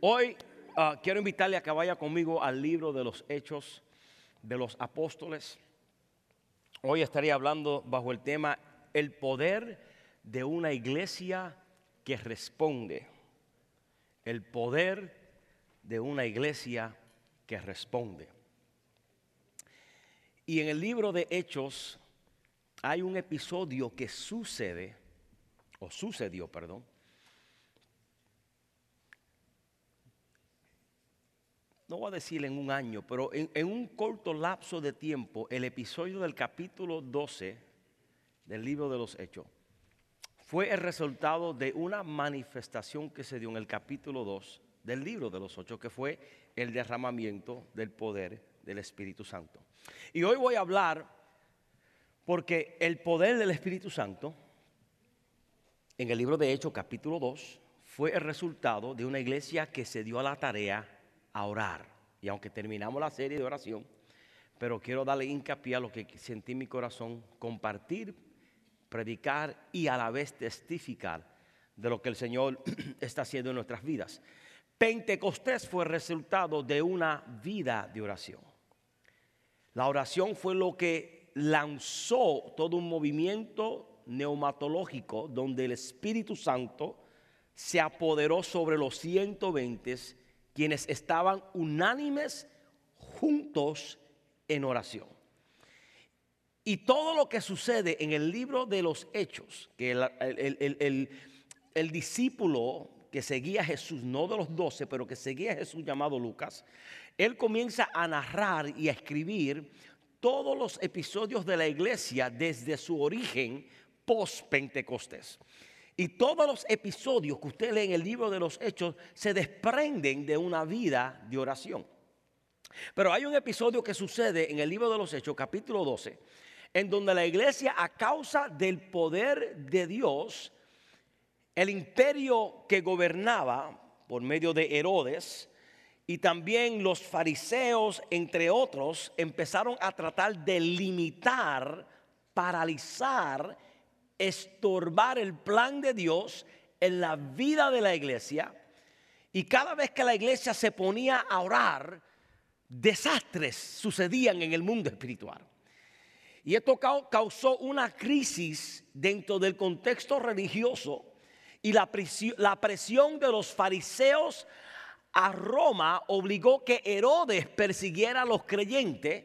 Hoy ah, quiero invitarle a que vaya conmigo al libro de los Hechos de los Apóstoles. Hoy estaría hablando bajo el tema el poder de una iglesia que responde. El poder de una iglesia que responde. Y en el libro de Hechos hay un episodio que sucede, o sucedió, perdón, no voy a decir en un año, pero en, en, un corto lapso de tiempo, el episodio del capítulo 12 del libro de los Hechos fue el resultado de una manifestación que se dio en el capítulo 2 del libro de los Hechos, que fue el derramamiento del poder del Espíritu Santo. Y hoy voy a hablar porque el poder del Espíritu Santo en el libro de Hechos capítulo 2 fue el resultado de una iglesia que se dio a la tarea orar. Y aunque terminamos la serie de oración, pero quiero darle hincapié a lo que sentí en mi corazón, compartir, predicar y a la vez testificar de lo que el Señor está haciendo en nuestras vidas. Pentecostés fue el resultado de una vida de oración. La oración fue lo que lanzó todo un movimiento neumatológico donde el Espíritu Santo se apoderó sobre los 120 quienes estaban unánimes juntos en oración. Y todo lo que sucede en el libro de los Hechos, que el, discípulo que seguía a Jesús, no de los doce, pero que seguía a Jesús llamado Lucas, él comienza a narrar y a escribir todos los episodios de la iglesia desde su origen post-Pentecostés. Y todos los episodios que usted lee en el libro de los Hechos se desprenden de una vida de oración. Pero hay un episodio que sucede en el libro de los Hechos, capítulo 12, en donde la iglesia, a causa del poder de Dios, el imperio que gobernaba por medio de Herodes, y también los fariseos, entre otros, empezaron a tratar de limitar, paralizar, estorbar el plan de Dios en la vida de la iglesia. Y cada vez que la iglesia se ponía a orar, desastres sucedían en el mundo espiritual. Y esto causó una crisis dentro del contexto religioso y la presión de los fariseos a Roma obligó que Herodes persiguiera a los creyentes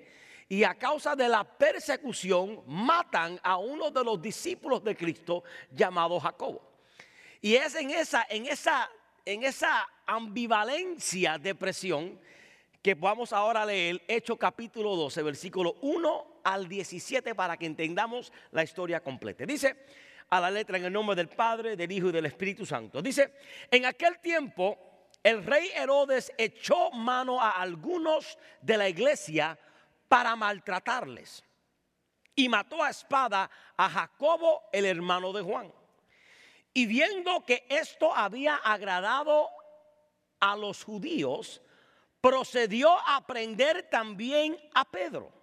y a causa de la persecución matan a uno de los discípulos de Cristo llamado Jacobo. Y es en esa, en esa, en esa ambivalencia de presión que vamos ahora a leer Hechos capítulo 12, versículo 1 al 17 para que entendamos la historia completa. Dice a la letra en el nombre del Padre, del Hijo y del Espíritu Santo. Dice, en aquel tiempo el rey Herodes echó mano a algunos de la iglesia para maltratarles y mató a espada a Jacobo, el hermano de Juan. Y viendo que esto había agradado a los judíos, procedió a prender también a Pedro.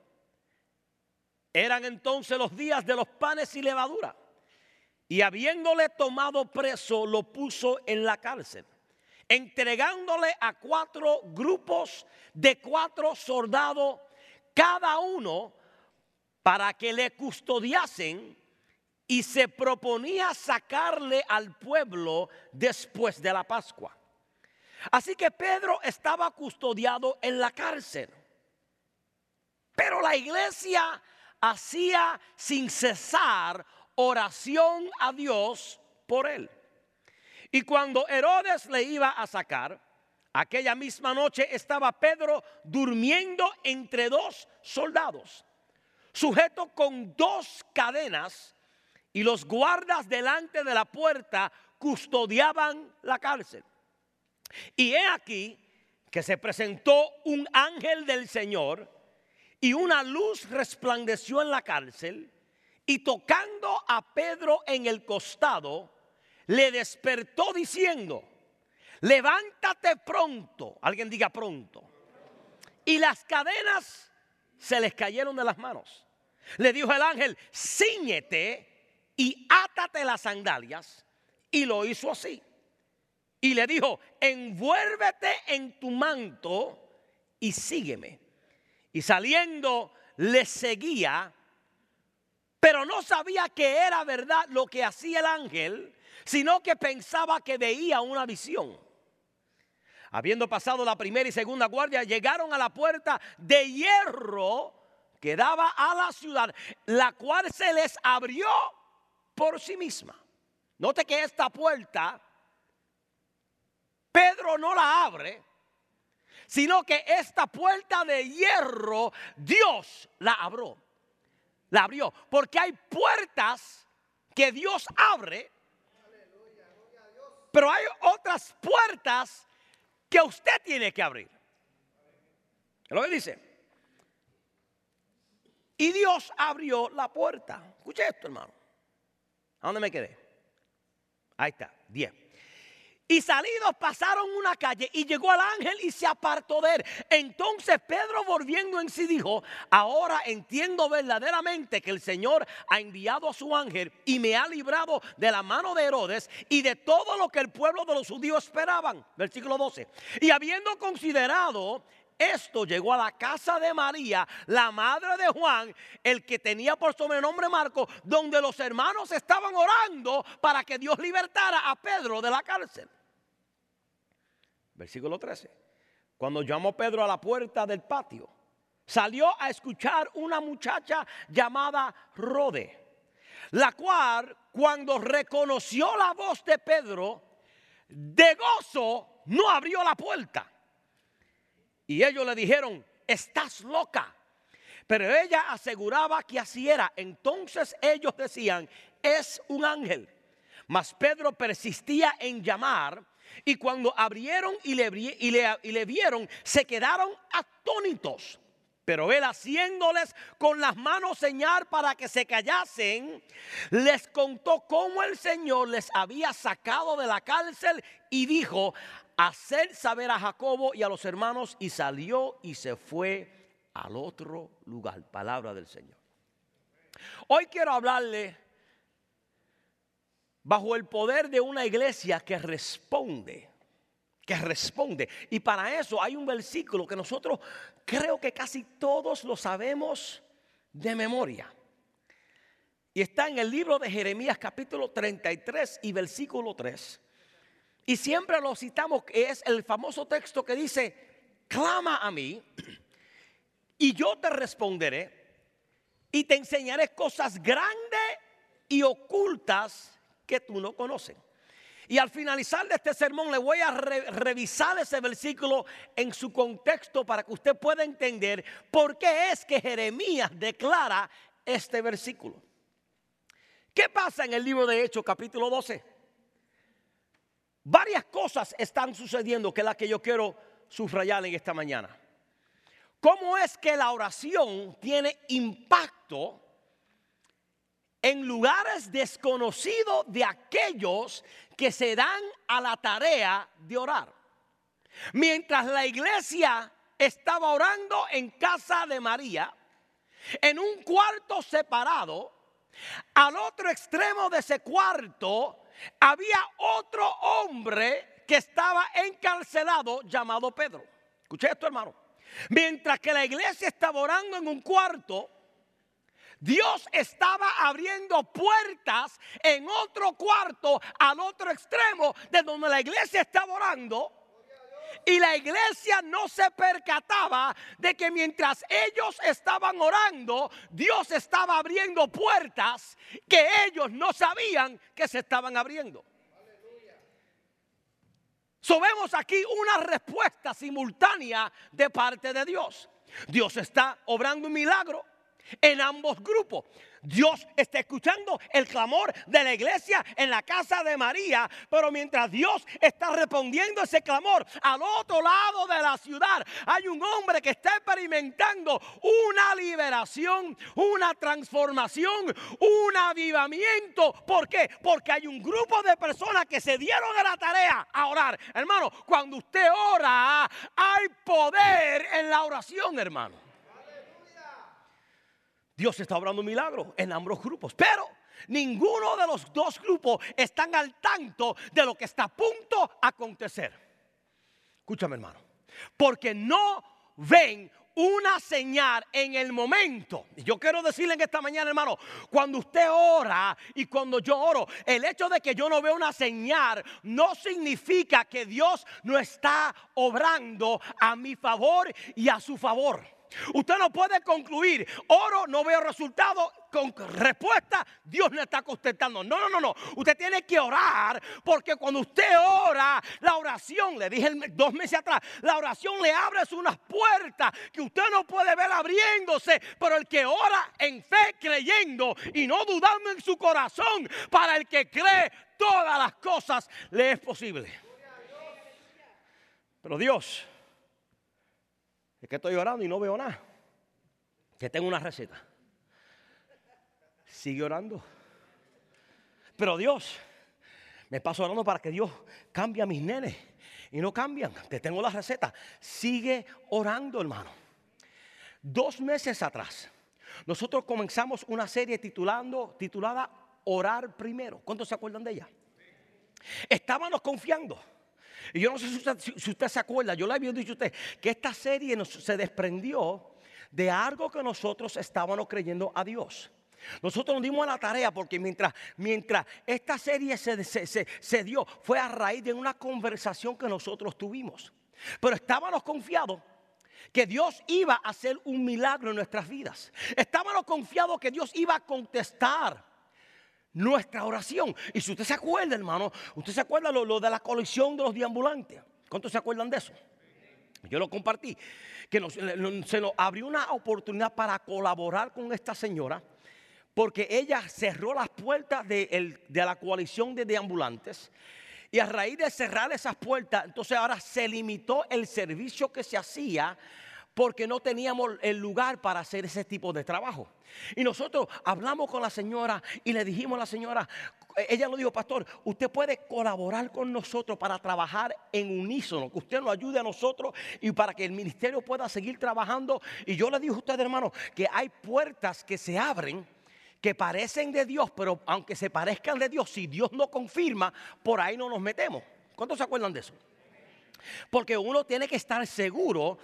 Eran entonces los días de los panes y levadura. Y habiéndole tomado preso, lo puso en la cárcel entregándole a cuatro grupos de cuatro soldados cada uno para que le custodiasen y se proponía sacarle al pueblo después de la Pascua. Así que Pedro estaba custodiado en la cárcel. Pero la iglesia hacía sin cesar oración a Dios por él. Y cuando Herodes le iba a sacar, aquella misma noche estaba Pedro durmiendo entre dos soldados, sujeto con dos cadenas, y los guardas delante de la puerta custodiaban la cárcel. Y he aquí que se presentó un ángel del Señor y una luz resplandeció en la cárcel y tocando a Pedro en el costado, le despertó diciendo, levántate pronto, alguien diga pronto. Y las cadenas se les cayeron de las manos. Le dijo el ángel, ciñete y átate las sandalias. Y lo hizo así. y le dijo, envuélvete en tu manto y sígueme. Y saliendo le seguía, pero no sabía que era verdad lo que hacía el ángel, sino que pensaba que veía una visión. Habiendo pasado la primera y segunda guardia, llegaron a la puerta de hierro que daba a la ciudad, la cual se les abrió por sí misma. Note que esta puerta, Pedro no la abre, sino que esta puerta de hierro, Dios la abrió. La abrió, porque hay puertas que Dios abre, pero hay otras puertas que usted tiene que abrir. ¿Qué lo que dice? Y Dios abrió la puerta. Escuche esto, hermano. ¿A dónde me quedé? Ahí está, 10. Y salidos pasaron una calle y llegó al ángel y se apartó de él. Entonces Pedro volviendo en sí dijo, ahora entiendo verdaderamente que el Señor ha enviado a su ángel y me ha librado de la mano de Herodes y de todo lo que el pueblo de los judíos esperaban. Versículo 12. Y habiendo considerado esto llegó a la casa de María, la madre de Juan, el que tenía por sobrenombre Marco, donde los hermanos estaban orando para que Dios libertara a Pedro de la cárcel. Versículo 13. Cuando llamó Pedro a la puerta del patio, salió a escuchar una muchacha llamada Rode, la cual cuando reconoció la voz de Pedro, de gozo no abrió la puerta. Y ellos le dijeron, estás loca. Pero ella aseguraba que así era. Entonces ellos decían, es un ángel. Mas Pedro persistía en llamar y cuando abrieron y le, y le, vieron, se quedaron atónitos. Pero él haciéndoles con las manos señal para que se callasen, les contó cómo el Señor les había sacado de la cárcel y dijo, hacer saber a Jacobo y a los hermanos y salió y se fue al otro lugar. Palabra del Señor. Hoy quiero hablarle bajo el poder de una iglesia que responde, que responde. Y para eso hay un versículo que nosotros creo que casi todos lo sabemos de memoria. Y está en el libro de Jeremías capítulo 33 y versículo 3. Y siempre lo citamos, que es el famoso texto que dice, clama a mí y yo te responderé y te enseñaré cosas grandes y ocultas que tú no conoces. Y al finalizar de este sermón le voy a revisar ese versículo en su contexto para que usted pueda entender por qué es que Jeremías declara este versículo. ¿Qué pasa en el libro de Hechos capítulo 12? Varias cosas están sucediendo que es la que yo quiero subrayar en esta mañana. ¿Cómo es que la oración tiene impacto en lugares desconocidos de aquellos que se dan a la tarea de orar. Mientras la iglesia estaba orando en casa de María, en un cuarto separado, al otro extremo de ese cuarto había otro hombre que estaba encarcelado llamado Pedro. Escuché esto, hermano. Mientras que la iglesia estaba orando en un cuarto, Dios estaba abriendo puertas en otro cuarto, al otro extremo, de donde la iglesia estaba orando. Y la iglesia no se percataba de que mientras ellos estaban orando, Dios estaba abriendo puertas que ellos no sabían que se estaban abriendo. So vemos aquí una respuesta simultánea de parte de Dios. Dios está obrando un milagro en ambos grupos. Dios está escuchando el clamor de la iglesia en la casa de María, pero mientras Dios está respondiendo ese clamor al otro lado de la ciudad, hay un hombre que está experimentando una liberación, una transformación, un avivamiento. ¿Por qué? Porque hay un grupo de personas que se dieron a la tarea a orar. Hermano, cuando usted ora, hay poder en la oración, hermano. Dios está obrando milagros en ambos grupos. Pero ninguno de los dos grupos están al tanto de lo que está a punto de acontecer. Escúchame hermano, porque no ven una señal en el momento. Y yo quiero decirle en esta mañana, hermano, cuando usted ora y cuando yo oro, el hecho de que yo no veo una señal no significa que Dios no está obrando a mi favor y a su favor. Usted no puede concluir, oro, no veo resultado, con respuesta, Dios le está contestando. No, no, no, no. Usted tiene que orar porque cuando usted ora, la oración, le dije dos meses atrás, la oración le abre unas puertas que usted no puede ver abriéndose, pero el que ora en fe creyendo y no dudando en su corazón, para el que cree, todas las cosas le es posible. Pero Dios es que estoy orando y no veo nada. Que tengo una receta. Sigue orando. Pero Dios, me paso orando para que Dios cambie a mis nenes. Y no cambian. Te tengo la receta. Sigue orando, hermano. Dos meses atrás, nosotros comenzamos una serie titulando, titulada Orar primero. ¿Cuántos se acuerdan de ella? Estábamos confiando y yo no sé si usted, se acuerda, yo le había dicho a usted que esta serie se desprendió de algo que nosotros estábamos creyendo a Dios. Nosotros nos dimos a la tarea porque mientras, mientras esta serie se, se, dio, fue a raíz de una conversación que nosotros tuvimos. Pero estábamos confiados que Dios iba a hacer un milagro en nuestras vidas. Estábamos confiados que Dios iba a contestar nuestra oración. Y si usted se acuerda, hermano, usted se acuerda lo, de la colección de los deambulantes. ¿Cuántos se acuerdan de eso? Yo lo compartí, que se nos abrió una oportunidad para colaborar con esta señora, porque ella cerró las puertas de, de la coalición de deambulantes. Y a raíz de cerrar esas puertas, entonces ahora se limitó el servicio que se hacía porque no teníamos el lugar para hacer ese tipo de trabajo. Y nosotros hablamos con la señora y le dijimos a la señora, ella nos dijo, pastor, usted puede colaborar con nosotros para trabajar en unísono, que usted nos ayude a nosotros y para que el ministerio pueda seguir trabajando. Y yo le dije a usted, hermano, que hay puertas que se abren que parecen de Dios, pero aunque se parezcan de Dios, si Dios no confirma, por ahí no nos metemos. ¿Cuántos se acuerdan de eso? Porque uno tiene que estar seguro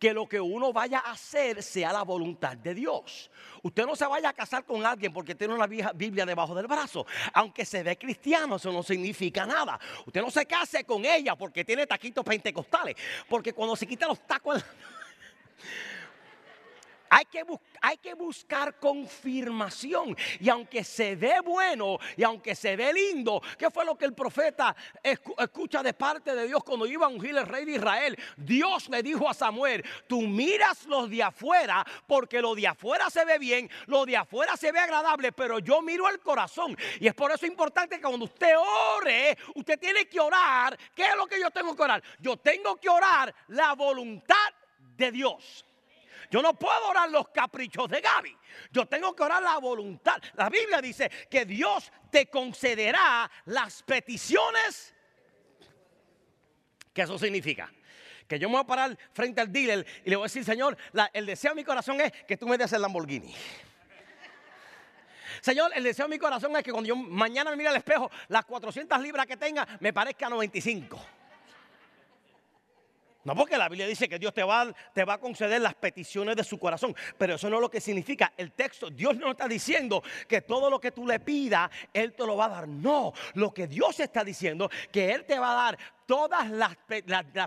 que lo que uno vaya a hacer sea la voluntad de Dios. Usted no se vaya a casar con alguien porque tiene una Biblia debajo del brazo. Aunque se ve cristiano, eso no significa nada. Usted no se case con ella porque tiene taquitos pentecostales. Porque cuando se quita los tacos... Que, hay que, buscar confirmación. Y aunque se ve bueno y aunque se ve lindo, ¿qué fue lo que el profeta escucha de parte de Dios cuando iba a ungir el rey de Israel? Dios le dijo a Samuel, tú miras los de afuera porque lo de afuera se ve bien, lo de afuera se ve agradable, pero yo miro el corazón. Y es por eso importante que cuando usted ore, usted tiene que orar. ¿Qué es lo que yo tengo que orar? Yo tengo que orar la voluntad de Dios. Yo no puedo orar los caprichos de Gaby. Yo tengo que orar la voluntad. La Biblia dice que Dios te concederá las peticiones. ¿Qué eso significa? Que yo me voy a parar frente al dealer y le voy a decir, Señor, el deseo de mi corazón es que tú me des el Lamborghini. Señor, el deseo de mi corazón es que cuando yo mañana me mire al espejo, las 400 libras que tenga me parezca 95. No porque la Biblia dice que Dios te va, a conceder las peticiones de su corazón, pero eso no es lo que significa el texto. Dios no está diciendo que todo lo que tú le pidas, Él te lo va a dar. No, lo que Dios está diciendo, que Él te va a dar todas las,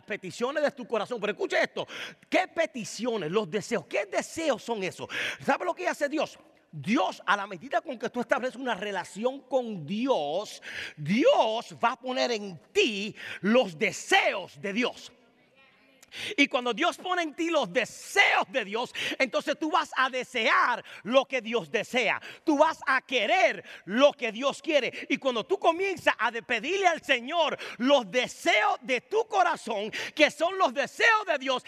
peticiones de tu corazón. Pero escuche esto, ¿qué peticiones, los deseos, qué deseos son esos? ¿Sabe lo que hace Dios? Dios, a la medida con que tú estableces una relación con Dios, Dios va a poner en ti los deseos de Dios. Y cuando Dios pone en ti los deseos de Dios, entonces tú vas a desear lo que Dios desea. Tú vas a querer lo que Dios quiere. Y cuando tú comienzas a pedirle al Señor los deseos de tu corazón, que son los deseos de Dios,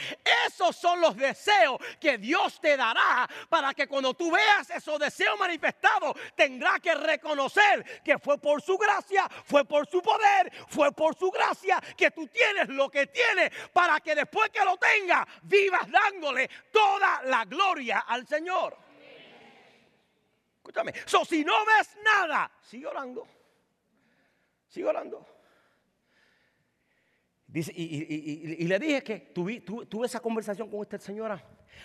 esos son los deseos que Dios te dará para que cuando tú veas esos deseos manifestados, tendrás que reconocer que fue por su gracia, fue por su poder, fue por su gracia que tú tienes lo que tienes para que después después que lo tenga, vivas dándole toda la gloria al Señor. Escúchame. So, si no ves nada, sigue orando. Sigue orando. Y, le dije que tuve, esa conversación con esta señora.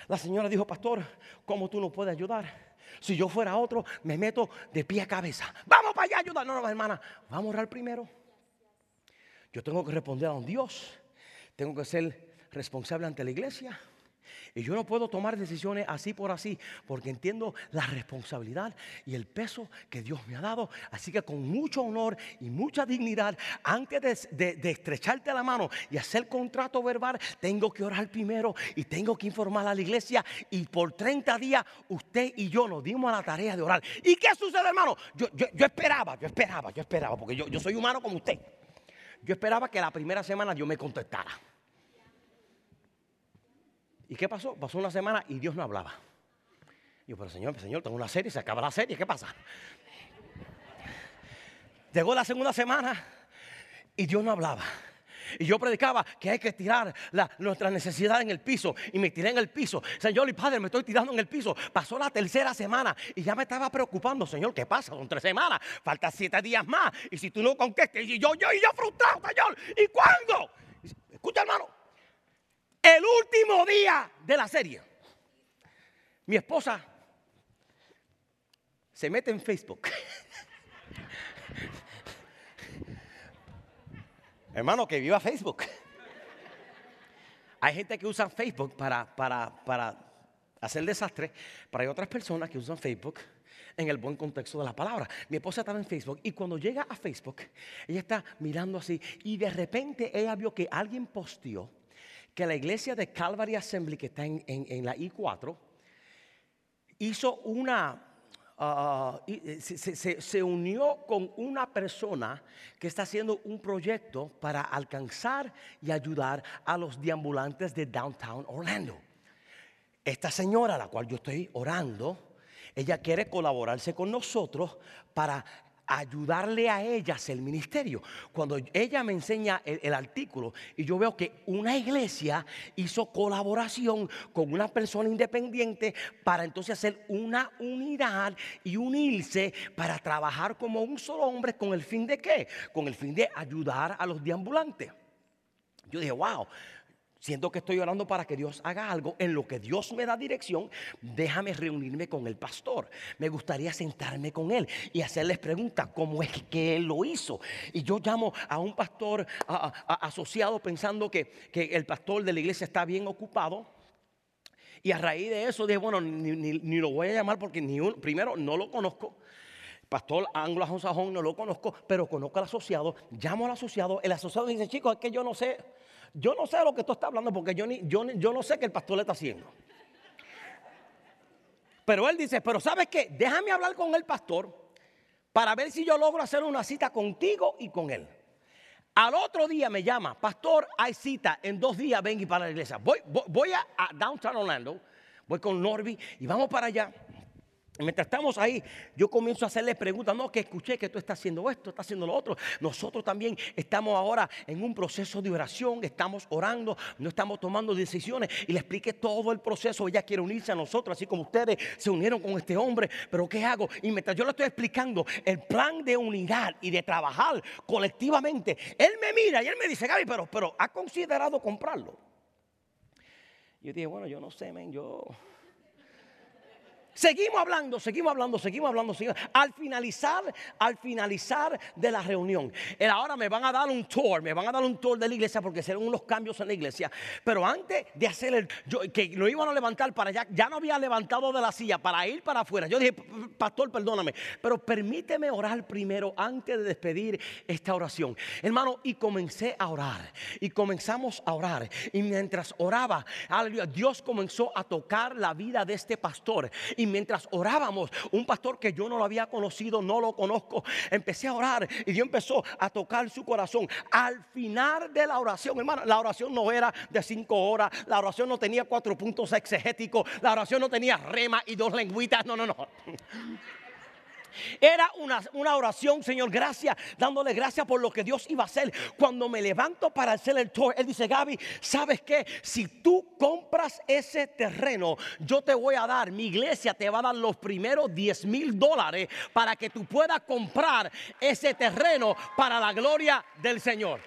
La señora dijo, pastor, ¿cómo tú nos puedes ayudar? Si yo fuera otro, me meto de pie a cabeza. Vamos para allá a ayudar. No, no, hermana, vamos a orar primero. Yo tengo que responder a un Dios. Tengo que ser responsable ante la iglesia. Y yo no puedo tomar decisiones así por así, porque entiendo la responsabilidad y el peso que Dios me ha dado. Así que con mucho honor y mucha dignidad, antes de, estrecharte la mano y hacer contrato verbal, tengo que orar primero y tengo que informar a la iglesia. Y por 30 días usted y yo nos dimos a la tarea de orar. ¿Y qué sucede, hermano? Yo, esperaba, yo esperaba, yo esperaba, porque yo, yo soy humano como usted. Yo esperaba que la primera semana Dios me contestara. ¿Y qué pasó? Pasó una semana y Dios no hablaba. Yo, pero Señor, Señor, tengo una serie, se acaba la serie, ¿qué pasa? Llegó la segunda semana y Dios no hablaba. Y yo predicaba que hay que tirar nuestra necesidad en el piso. Y me tiré en el piso. Señor y Padre, me estoy tirando en el piso. Pasó la tercera semana y ya me estaba preocupando. Señor, ¿qué pasa? Son tres semanas. Faltan siete días más. Y si tú no conquistas, y yo, yo, y yo frustrado, Señor. ¿Y cuándo? Escucha, hermano el último día de la serie. Mi esposa se mete en Facebook. Hermano, que viva Facebook. Hay gente que usa Facebook para, para, para hacer desastre, pero hay otras personas que usan Facebook en el buen contexto de la palabra. Mi esposa estaba en Facebook y cuando llega a Facebook, ella está mirando así y de repente ella vio que alguien posteó que la iglesia de Calvary Assembly, que está en, la I4, hizo una, ah, eh, se, unió con una persona que está haciendo un proyecto para alcanzar y ayudar a los deambulantes de Downtown Orlando. Esta señora, a la cual yo estoy orando, ella quiere colaborarse con nosotros para ayudarle a ella a el ministerio. Cuando ella me enseña el, artículo y yo veo que una iglesia hizo colaboración con una persona independiente para entonces hacer una unidad y unirse para trabajar como un solo hombre con el fin de qué? Con el fin de ayudar a los deambulantes. Yo dije, wow, Siento que estoy orando para que Dios haga algo. En lo que Dios me da dirección, déjame reunirme con el pastor. Me gustaría sentarme con él y hacerles preguntas, ¿cómo es que él lo hizo? Y yo llamo a un pastor asociado pensando que, el pastor de la iglesia está bien ocupado. Y a raíz de eso dije, bueno, ni, lo voy a llamar porque ni un, primero no lo conozco. Pastor Anglo Sajón no lo conozco, pero conozco al asociado. Llamo al asociado. El asociado dice, chicos, es que yo no sé yo no sé de lo que tú estás hablando porque yo, ni, yo, yo no sé qué el pastor le está haciendo. Pero él dice, pero ¿sabes qué? Déjame hablar con el pastor para ver si yo logro hacer una cita contigo y con él. Al otro día me llama, pastor, hay cita, en dos días ven y para la iglesia. Voy, voy, a, a, Downtown Orlando, voy con Norby y vamos para allá. Mientras estamos ahí, yo comienzo a hacerle preguntas, no, que escuché que tú estás haciendo esto, estás haciendo lo otro. Nosotros también estamos ahora en un proceso de oración, estamos orando, no estamos tomando decisiones. Y le expliqué todo el proceso, ella quiere unirse a nosotros, así como ustedes se unieron con este hombre. Pero ¿qué hago? Y mientras yo le estoy explicando el plan de unidad y de trabajar colectivamente, él me mira y él me dice, Gaby, pero, pero ¿ha considerado comprarlo? Yo dije, bueno, yo no sé, men, yo... Seguimos hablando, seguimos hablando, seguimos hablando, Al finalizar, al finalizar de la reunión, ahora me van a dar un tour, me van a dar un tour de la iglesia porque serán unos cambios en la iglesia. Pero antes de hacer el, que lo iban a levantar para allá, ya no había levantado de la silla para ir para afuera. Yo dije, pastor, perdóname, pero permíteme orar primero antes de despedir esta oración. Hermano, y comencé a orar, y comenzamos a orar. Y mientras oraba, Dios comenzó a tocar la vida de este pastor. Y mientras orábamos, un pastor que yo no lo había conocido, no lo conozco, empecé a orar y Dios empezó a tocar su corazón. Al final de la oración, hermano, la oración no era de cinco horas, la oración no tenía cuatro puntos exegéticos, la oración no tenía rema y dos lengüitas, no, no, no. Era una, una, oración, Señor, gracias, dándole gracias por lo que Dios iba a hacer. Cuando me levanto para hacer el tour, Él dice, Gaby, ¿sabes qué? Si tú compras ese terreno, yo te voy a dar, mi iglesia te va a dar los primeros 10 mil dólares para que tú puedas comprar ese terreno para la gloria del Señor.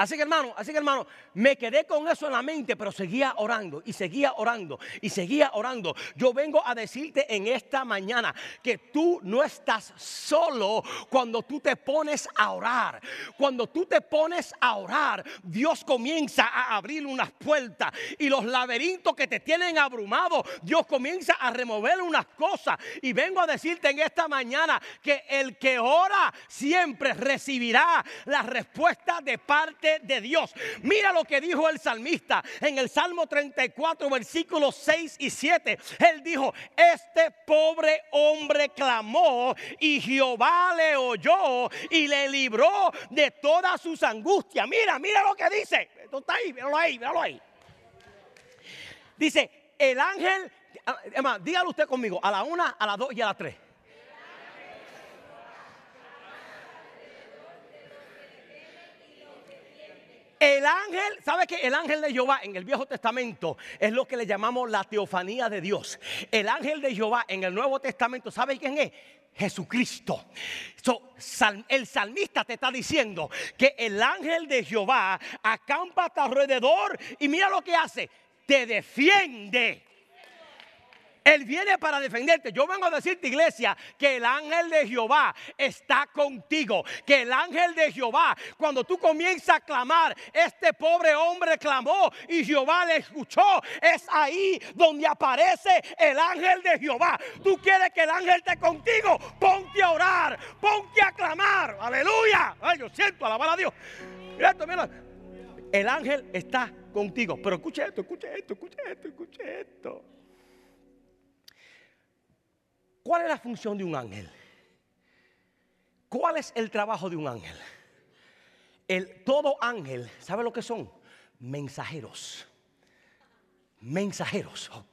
Así que hermano, así que hermano, me quedé con eso en la mente, pero seguía orando y seguía orando y seguía orando. Yo vengo a decirte en esta mañana que tú no estás solo cuando tú te pones a orar. Cuando tú te pones a orar, Dios comienza a abrir unas puertas y los laberintos que te tienen abrumado, Dios comienza a remover unas cosas. Y vengo a decirte en esta mañana que el que ora siempre recibirá la respuesta de parte de Dios. Mira lo que dijo el salmista en el Salmo 34, versículos 6 y 7. Él dijo, este pobre hombre clamó y Jehová le oyó y le libró de todas sus angustias. Mira, mira lo que dice. Esto está ahí, míralo ahí, míralo ahí. Dice, el ángel, dígalo usted conmigo, a la una, a las dos y a las tres. El ángel, ¿sabe que el ángel de Jehová en el Viejo Testamento es lo que le llamamos la teofanía de Dios? El ángel de Jehová en el Nuevo Testamento, ¿sabe quién es? Jesucristo. el salmista te está diciendo que el ángel de Jehová acampa a tu alrededor y mira lo que hace, te defiende. Él viene para defenderte. Yo vengo a decirte, iglesia, que el ángel de Jehová está contigo. Que el ángel de Jehová, cuando tú comienzas a clamar, este pobre hombre clamó y Jehová le escuchó. Es ahí donde aparece el ángel de Jehová. Tú quieres que el ángel esté contigo. Ponte a orar, ponte a clamar. Aleluya. Ay, yo siento, alabar a Dios. Mira esto, mira. El ángel está contigo. Pero escuche esto, escuche esto, escuche esto, escuche esto. ¿Cuál es la función de un ángel? ¿Cuál es el trabajo de un ángel? El, todo ángel, ¿sabe lo que son? Mensajeros mensajeros. Oh,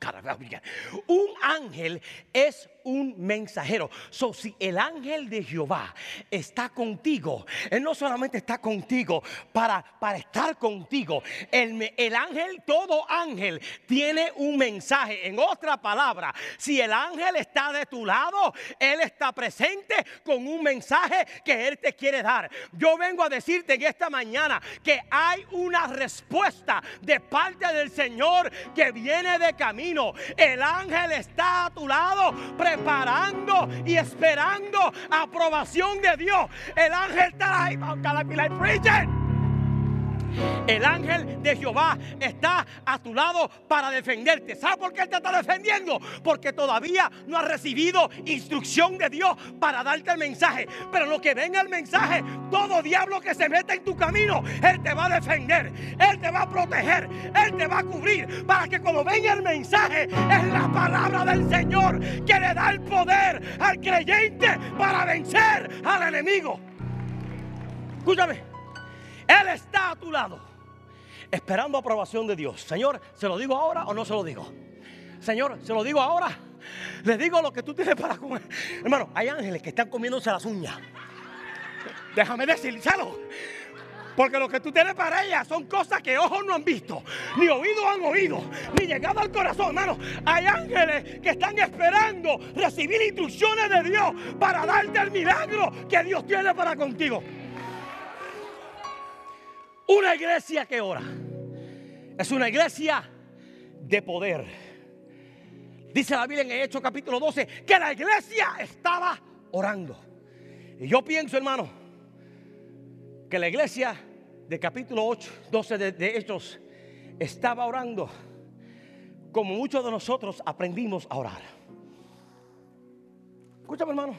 un ángel es un mensajero. So, si el ángel de Jehová está contigo, él no solamente está contigo para, para estar contigo. El, el ángel, todo ángel, tiene un mensaje. En otra palabra, si el ángel está de tu lado, él está presente con un mensaje que él te quiere dar. Yo vengo a decirte en esta mañana que hay una respuesta de parte del Señor que viene de camino. El ángel está a tu lado preparando y esperando aprobación de Dios. El ángel está ahí. El ángel de Jehová está a tu lado para defenderte. ¿Sabes por qué Él te está defendiendo? Porque todavía no has recibido instrucción de Dios para darte el mensaje. Pero lo que venga el mensaje, todo diablo que se meta en tu camino, Él te va a defender. Él te va a proteger. Él te va a cubrir. Para que cuando venga el mensaje, es la palabra del Señor que le da el poder al creyente para vencer al enemigo. Escúchame. Él está a tu lado, esperando aprobación de Dios. Señor, ¿se lo digo ahora o no se lo digo? Señor, ¿se lo digo ahora? Le digo lo que tú tienes para comer. Hermano, hay ángeles que están comiéndose las uñas. Déjame decírselo. Porque lo que tú tienes para ellas son cosas que ojos no han visto, ni oídos han oído, ni llegado al corazón, hermano. Hay ángeles que están esperando recibir instrucciones de Dios para darte el milagro que Dios tiene para contigo. Una iglesia que ora es una iglesia de poder. Dice la Biblia en el Hecho capítulo 12 que la iglesia estaba orando. Y yo pienso, hermano, que la iglesia de capítulo 8, 12 de, de Hechos estaba orando como muchos de nosotros aprendimos a orar. Escúchame, hermano.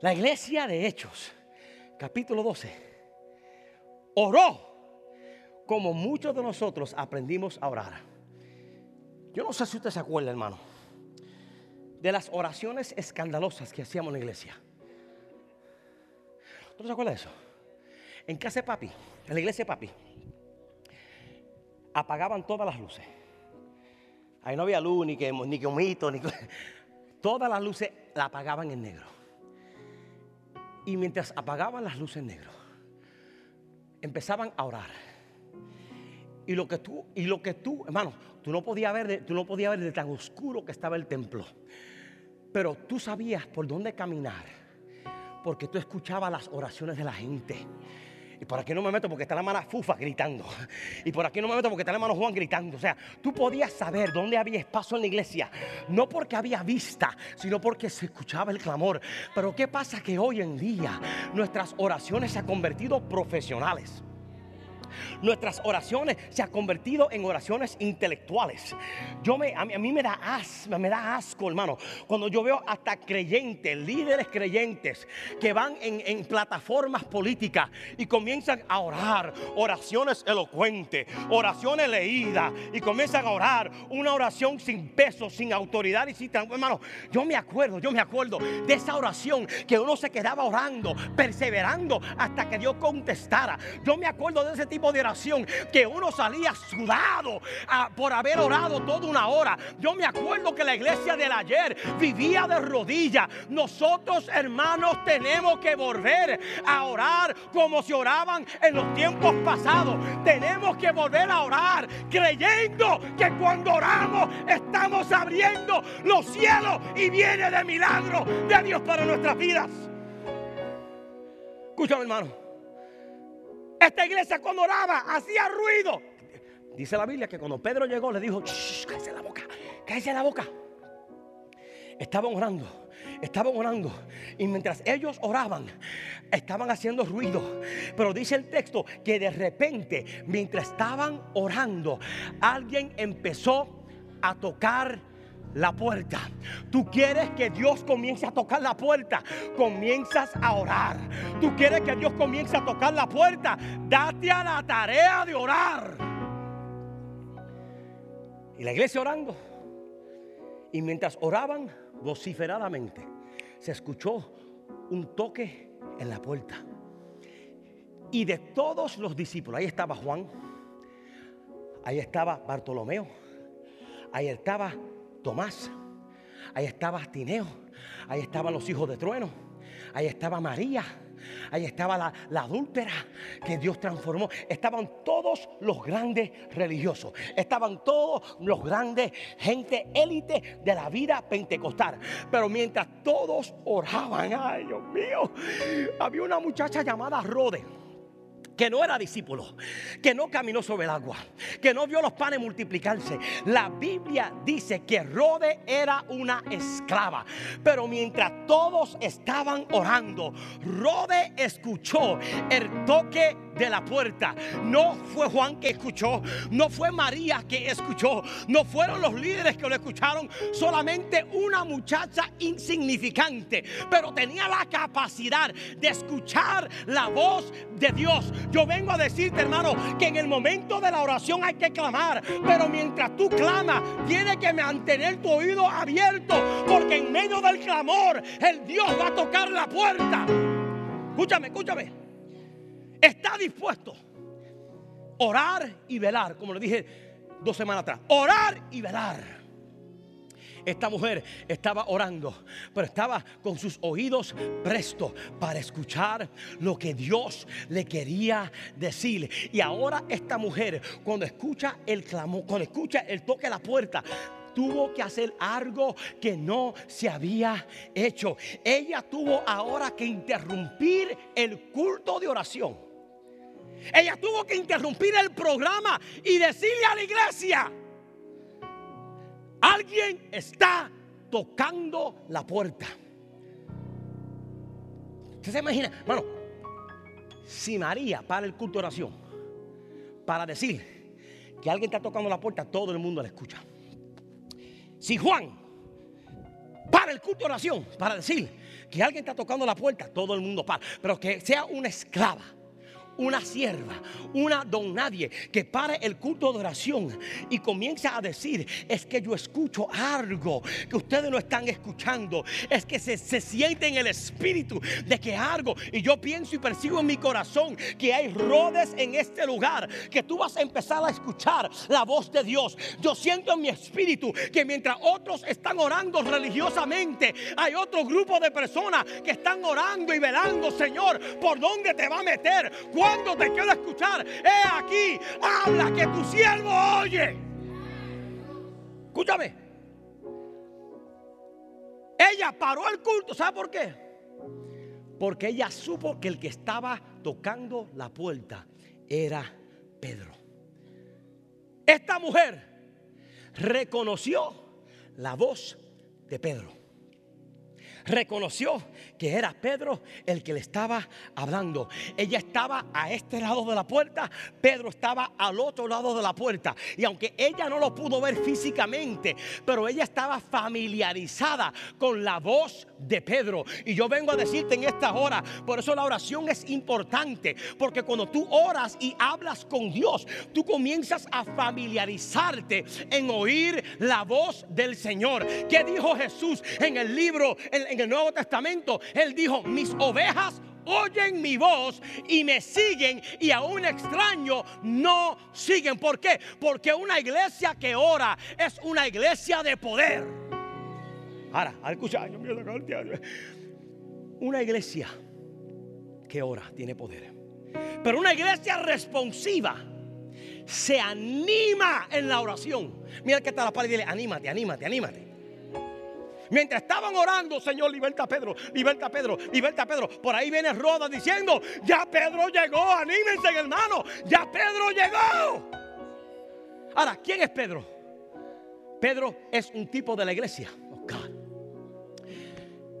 La iglesia de Hechos, capítulo 12 oró como muchos de nosotros aprendimos a orar. Yo no sé si usted se acuerda, hermano, de las oraciones escandalosas que hacíamos en la iglesia. ¿Usted se acuerda de eso? En casa de papi, en la iglesia de papi, apagaban todas las luces. Ahí no había luz, ni que, ni que humito, ni todas las luces la apagaban en negro. Y mientras apagaban las luces en negro, empezaban a orar. Y lo que tú, y lo que tú, hermano, tú no podías ver, tú no podías ver de tan oscuro que estaba el templo. Pero tú sabías por dónde caminar, porque tú escuchabas las oraciones de la gente. Y por aquí no me meto porque está la hermana Fufa gritando. Y por aquí no me meto porque está el hermano Juan gritando. O sea, tú podías saber dónde había espacio en la iglesia. No porque había vista, sino porque se escuchaba el clamor. Pero ¿qué pasa? Que hoy en día nuestras oraciones se han convertido profesionales. Nuestras oraciones se han convertido en oraciones intelectuales. Yo me, a, mí, me da me da asco, hermano, cuando yo veo hasta creyentes, líderes creyentes, que van en, plataformas políticas y comienzan a orar oraciones elocuentes, oraciones leídas, y comienzan a orar una oración sin peso, sin autoridad y sin hermano. Yo me acuerdo, yo me acuerdo de esa oración que uno se quedaba orando, perseverando hasta que Dios contestara. Yo me acuerdo de ese tipo de oración que uno salía sudado ah, por haber orado toda una hora. Yo me acuerdo que la iglesia del ayer vivía de rodillas. Nosotros, hermanos, tenemos que volver a orar como se oraban en los tiempos pasados. Tenemos que volver a orar creyendo que cuando oramos estamos abriendo los cielos y viene de milagro de Dios para nuestras vidas. Escúchame, hermano. Esta iglesia cuando oraba hacía ruido. Dice la Biblia que cuando Pedro llegó le dijo, "Shh, cállese la boca, cállese la boca. Estaban orando, estaban orando. Y mientras ellos oraban, estaban haciendo ruido. Pero dice el texto que de repente, mientras estaban orando, alguien empezó a tocar la puerta. Tú quieres que Dios comience a tocar la puerta, comienzas a orar. Tú quieres que Dios comience a tocar la puerta, date a la tarea de orar. Y la iglesia orando. Y mientras oraban vociferadamente, se escuchó un toque en la puerta. Y de todos los discípulos, ahí estaba Juan, ahí estaba Bartolomeo, ahí estaba Tomás, ahí estaba Tineo, ahí estaban los hijos de trueno, ahí estaba María, ahí estaba la, la adúltera que Dios transformó, estaban todos los grandes religiosos, estaban todos los grandes gente élite de la vida pentecostal. Pero mientras todos oraban, ay Dios mío, había una muchacha llamada Rode que no era discípulo, que no caminó sobre el agua, que no vio los panes multiplicarse. La Biblia dice que Rode era una esclava, pero mientras todos estaban orando, Rode escuchó el toque de la puerta. No fue Juan que escuchó, no fue María que escuchó, no fueron los líderes que lo escucharon, solamente una muchacha insignificante, pero tenía la capacidad de escuchar la voz de Dios. Yo vengo a decirte, hermano, que en el momento de la oración hay que clamar, pero mientras tú clamas, tienes que mantener tu oído abierto, porque en medio del clamor, el Dios va a tocar la puerta. Escúchame, escúchame. Está dispuesto orar y velar, como le dije dos semanas atrás. Orar y velar. Esta mujer estaba orando, pero estaba con sus oídos prestos para escuchar lo que Dios le quería decir. Y ahora esta mujer, cuando escucha el clamor, cuando escucha el toque a la puerta, tuvo que hacer algo que no se había hecho. Ella tuvo ahora que interrumpir el culto de oración. Ella tuvo que interrumpir el programa y decirle a la iglesia, alguien está tocando la puerta. ¿Usted se imagina? Bueno, si María para el culto de oración para decir que alguien está tocando la puerta, todo el mundo la escucha. Si Juan para el culto de oración para decir que alguien está tocando la puerta, todo el mundo para. Pero que sea una esclava, una sierva, una don nadie, que pare el culto de oración y comienza a decir, es que yo escucho algo que ustedes no están escuchando, es que se, se siente en el espíritu de que algo, y yo pienso y percibo en mi corazón que hay rodes en este lugar, que tú vas a empezar a escuchar la voz de Dios. Yo siento en mi espíritu que mientras otros están orando religiosamente, hay otro grupo de personas que están orando y velando, Señor, por dónde te va a meter, cuándo te quiero escuchar. He aquí, habla que tu siervo oye. Escúchame. Ella paró el culto, ¿sabe por qué? Porque ella supo que el que estaba tocando la puerta era Pedro. Esta mujer reconoció la voz de Pedro reconoció que era Pedro el que le estaba hablando. Ella estaba a este lado de la puerta, Pedro estaba al otro lado de la puerta. Y aunque ella no lo pudo ver físicamente, pero ella estaba familiarizada con la voz de Pedro. Y yo vengo a decirte en esta hora, por eso la oración es importante, porque cuando tú oras y hablas con Dios, tú comienzas a familiarizarte en oír la voz del Señor. ¿Qué dijo Jesús en el libro, el Nuevo Testamento? Él dijo, mis ovejas oyen mi voz y me siguen y a un extraño no siguen. ¿Por qué? Porque una iglesia que ora es una iglesia de poder. Ahora, escucha, una iglesia que ora tiene poder. Pero una iglesia responsiva se anima en la oración. Mira que está la palabra y dile, anímate, anímate, anímate. Mientras estaban orando, Señor, liberta a Pedro, liberta a Pedro, liberta a Pedro. Por ahí viene Roda diciendo, ya Pedro llegó, anímense hermano, ya Pedro llegó. Ahora, ¿quién es Pedro? Pedro es un tipo de la iglesia. Oh,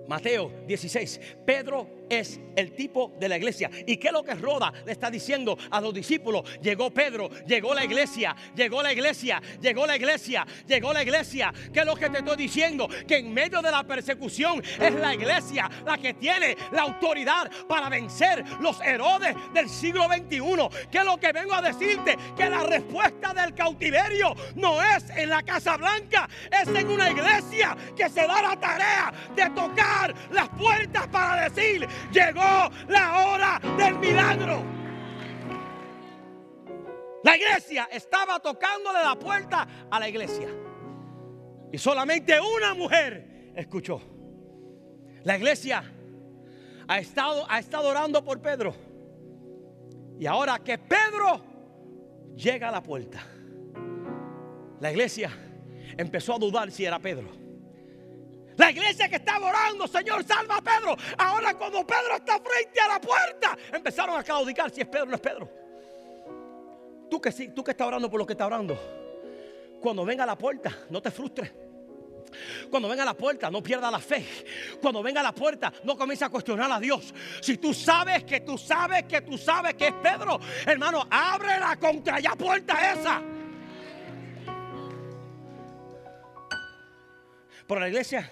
Mateo 16. Pedro es el tipo de la iglesia. ¿Y qué es lo que Roda le está diciendo a los discípulos? Llegó Pedro, llegó la iglesia, llegó la iglesia, llegó la iglesia, llegó la iglesia. ¿Qué es lo que te estoy diciendo? Que en medio de la persecución es la iglesia la que tiene la autoridad para vencer los Herodes del siglo XXI. ¿Qué es lo que vengo a decirte? Que la respuesta del cautiverio no es en la Casa Blanca, es en una iglesia que se da la tarea de tocar las puertas para decir, llegó la hora del milagro. La iglesia estaba tocándole la puerta a la iglesia. Y solamente una mujer escuchó. La iglesia ha estado, ha estado orando por Pedro. Y ahora que Pedro llega a la puerta, la iglesia empezó a dudar si era Pedro. La iglesia que estaba orando, Señor, salva a Pedro. Ahora cuando Pedro está frente a la puerta, empezaron a claudicar si es Pedro o no es Pedro. Tú que sí, tú que estás orando por lo que está orando. Cuando venga a la puerta, no te frustres. Cuando venga a la puerta, no pierda la fe. Cuando venga a la puerta, no comienza a cuestionar a Dios. Si tú sabes que tú sabes que tú sabes que es Pedro, hermano, abre la contra ya puerta esa. Pero la iglesia,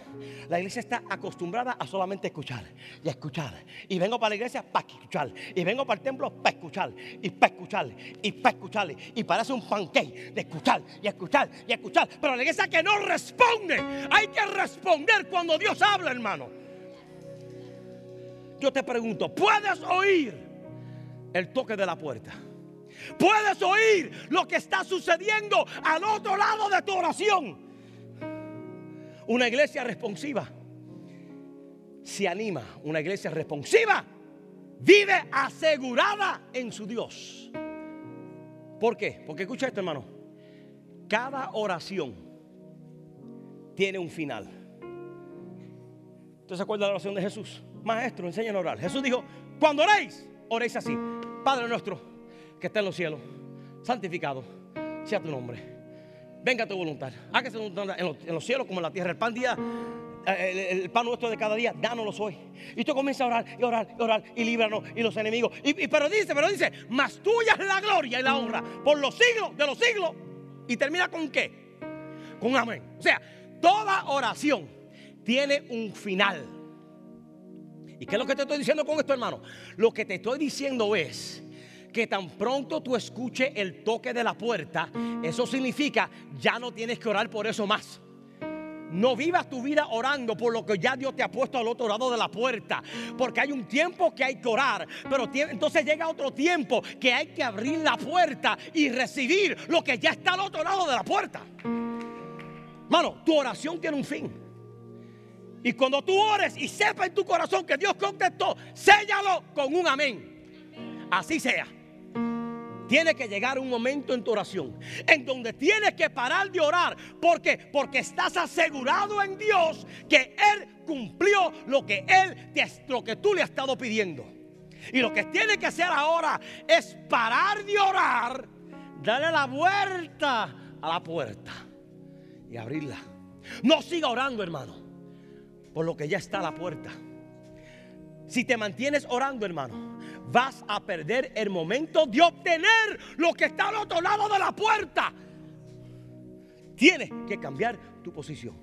la iglesia está acostumbrada a solamente escuchar y escuchar. Y vengo para la iglesia para escuchar. Y vengo para el templo para escuchar. Y para escuchar. Y para escuchar. Y parece un pancake de escuchar y escuchar y escuchar. Pero la iglesia que no responde, hay que responder cuando Dios habla, hermano. Yo te pregunto, ¿puedes oír el toque de la puerta? ¿Puedes oír lo que está sucediendo al otro lado de tu oración? Una iglesia responsiva se anima. Una iglesia responsiva vive asegurada en su Dios. ¿Por qué? Porque escucha esto, hermano. Cada oración tiene un final. ¿Usted se acuerda de la oración de Jesús? Maestro, enséñanos a orar. Jesús dijo, cuando oréis, oréis así. Padre nuestro, que está en los cielos, santificado sea tu nombre venga tu voluntad. Hágase en los, en los cielos como en la tierra. El pan día, eh, el, pan nuestro de cada día, dánoslo hoy. Y tú comienza a orar y orar y orar y líbranos y los enemigos. Y, pero dice, pero dice, más tuya es la gloria y la honra por los siglos de los siglos. Y termina con qué? Con amén. O sea, toda oración tiene un final. ¿Y qué es lo que te estoy diciendo con esto, hermano? Lo que te estoy diciendo es que tan pronto tú escuches el toque de la puerta, eso significa ya no tienes que orar por eso más. No vivas tu vida orando por lo que ya Dios te ha puesto al otro lado de la puerta. Porque hay un tiempo que hay que orar. Pero entonces llega otro tiempo que hay que abrir la puerta y recibir lo que ya está al otro lado de la puerta. Mano, tu oración tiene un fin. Y cuando tú ores y sepas en tu corazón que Dios contestó, séllalo con un amén. Así sea. Tiene que llegar un momento en tu oración en donde tienes que parar de orar. ¿Por qué? Porque estás asegurado en Dios que Él cumplió lo que Él, lo que tú le has estado pidiendo. Y lo que tiene que hacer ahora es parar de orar, darle la vuelta a la puerta y abrirla. No siga orando, hermano, por lo que ya está a la puerta. Si te mantienes orando, hermano, vas a perder el momento de obtener lo que está al otro lado de la puerta. Tienes que cambiar tu posición.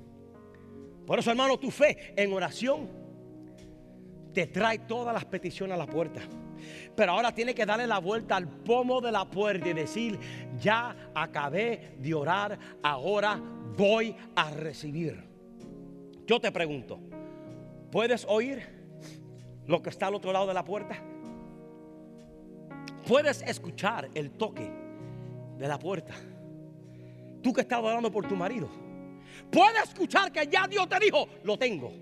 Por eso, hermano, tu fe en oración te trae todas las peticiones a la puerta. Pero ahora tiene que darle la vuelta al pomo de la puerta y decir, ya acabé de orar, ahora voy a recibir. Yo te pregunto, ¿puedes oír lo que está al otro lado de la puerta? Puedes escuchar el toque de la puerta. Tú que estás orando por tu marido. Puedes escuchar que ya Dios te dijo, lo tengo.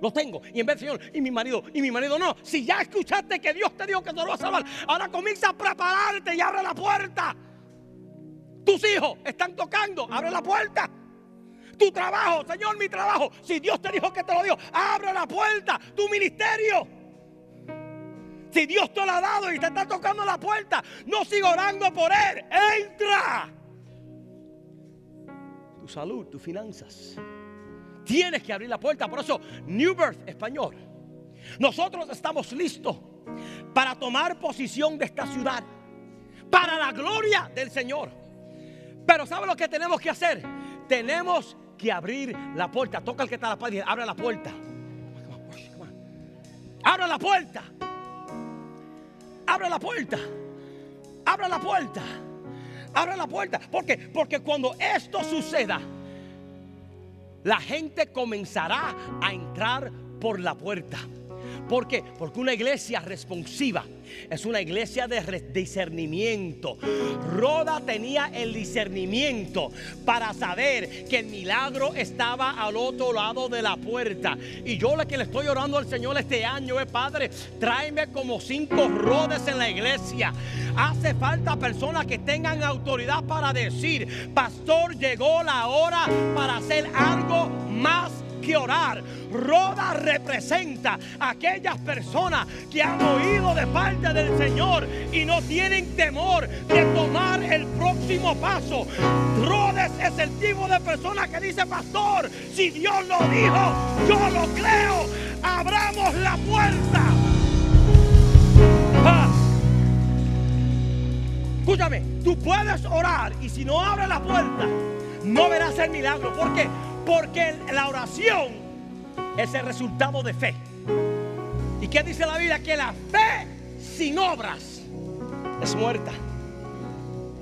Lo tengo. Y en vez Señor, y mi marido, y mi marido no. Si ya escuchaste que Dios te dijo que te lo va a salvar, ahora comienza a prepararte y abre la puerta. Tus hijos están tocando, abre la puerta. Tu trabajo, Señor, mi trabajo. Si Dios te dijo que te lo dio, abre la puerta. Tu ministerio. Si Dios te lo ha dado y te está tocando la puerta, no siga orando por Él. Entra. Tu salud, tus finanzas. Tienes que abrir la puerta. Por eso, New Birth Español. Nosotros estamos listos para tomar posición de esta ciudad. Para la gloria del Señor. Pero ¿sabe lo que tenemos que hacer? Tenemos que abrir la puerta. Toca el que está a la paz y abre la puerta. Abre la puerta. Abre la puerta. Abre la puerta. Abre la puerta. ¿Por qué? Porque cuando esto suceda, la gente comenzará a entrar por la puerta. ¿Por qué? Porque una iglesia responsiva es una iglesia de discernimiento. Roda tenía el discernimiento para saber que el milagro estaba al otro lado de la puerta. Y yo lo que le estoy orando al Señor este año es, Padre, tráeme como cinco rodes en la iglesia. Hace falta personas que tengan autoridad para decir, pastor, llegó la hora para hacer algo más orar. Roda representa a aquellas personas que han oído de parte del Señor y no tienen temor de tomar el próximo paso. Rodes es el tipo de persona que dice, pastor, si Dios lo dijo, yo lo creo. Abramos la puerta. Ah. Escúchame, tú puedes orar y si no abre la puerta, no verás el milagro. ¿Por? Porque la oración es el resultado de fe. ¿Y qué dice la Biblia? Que la fe sin obras es muerta.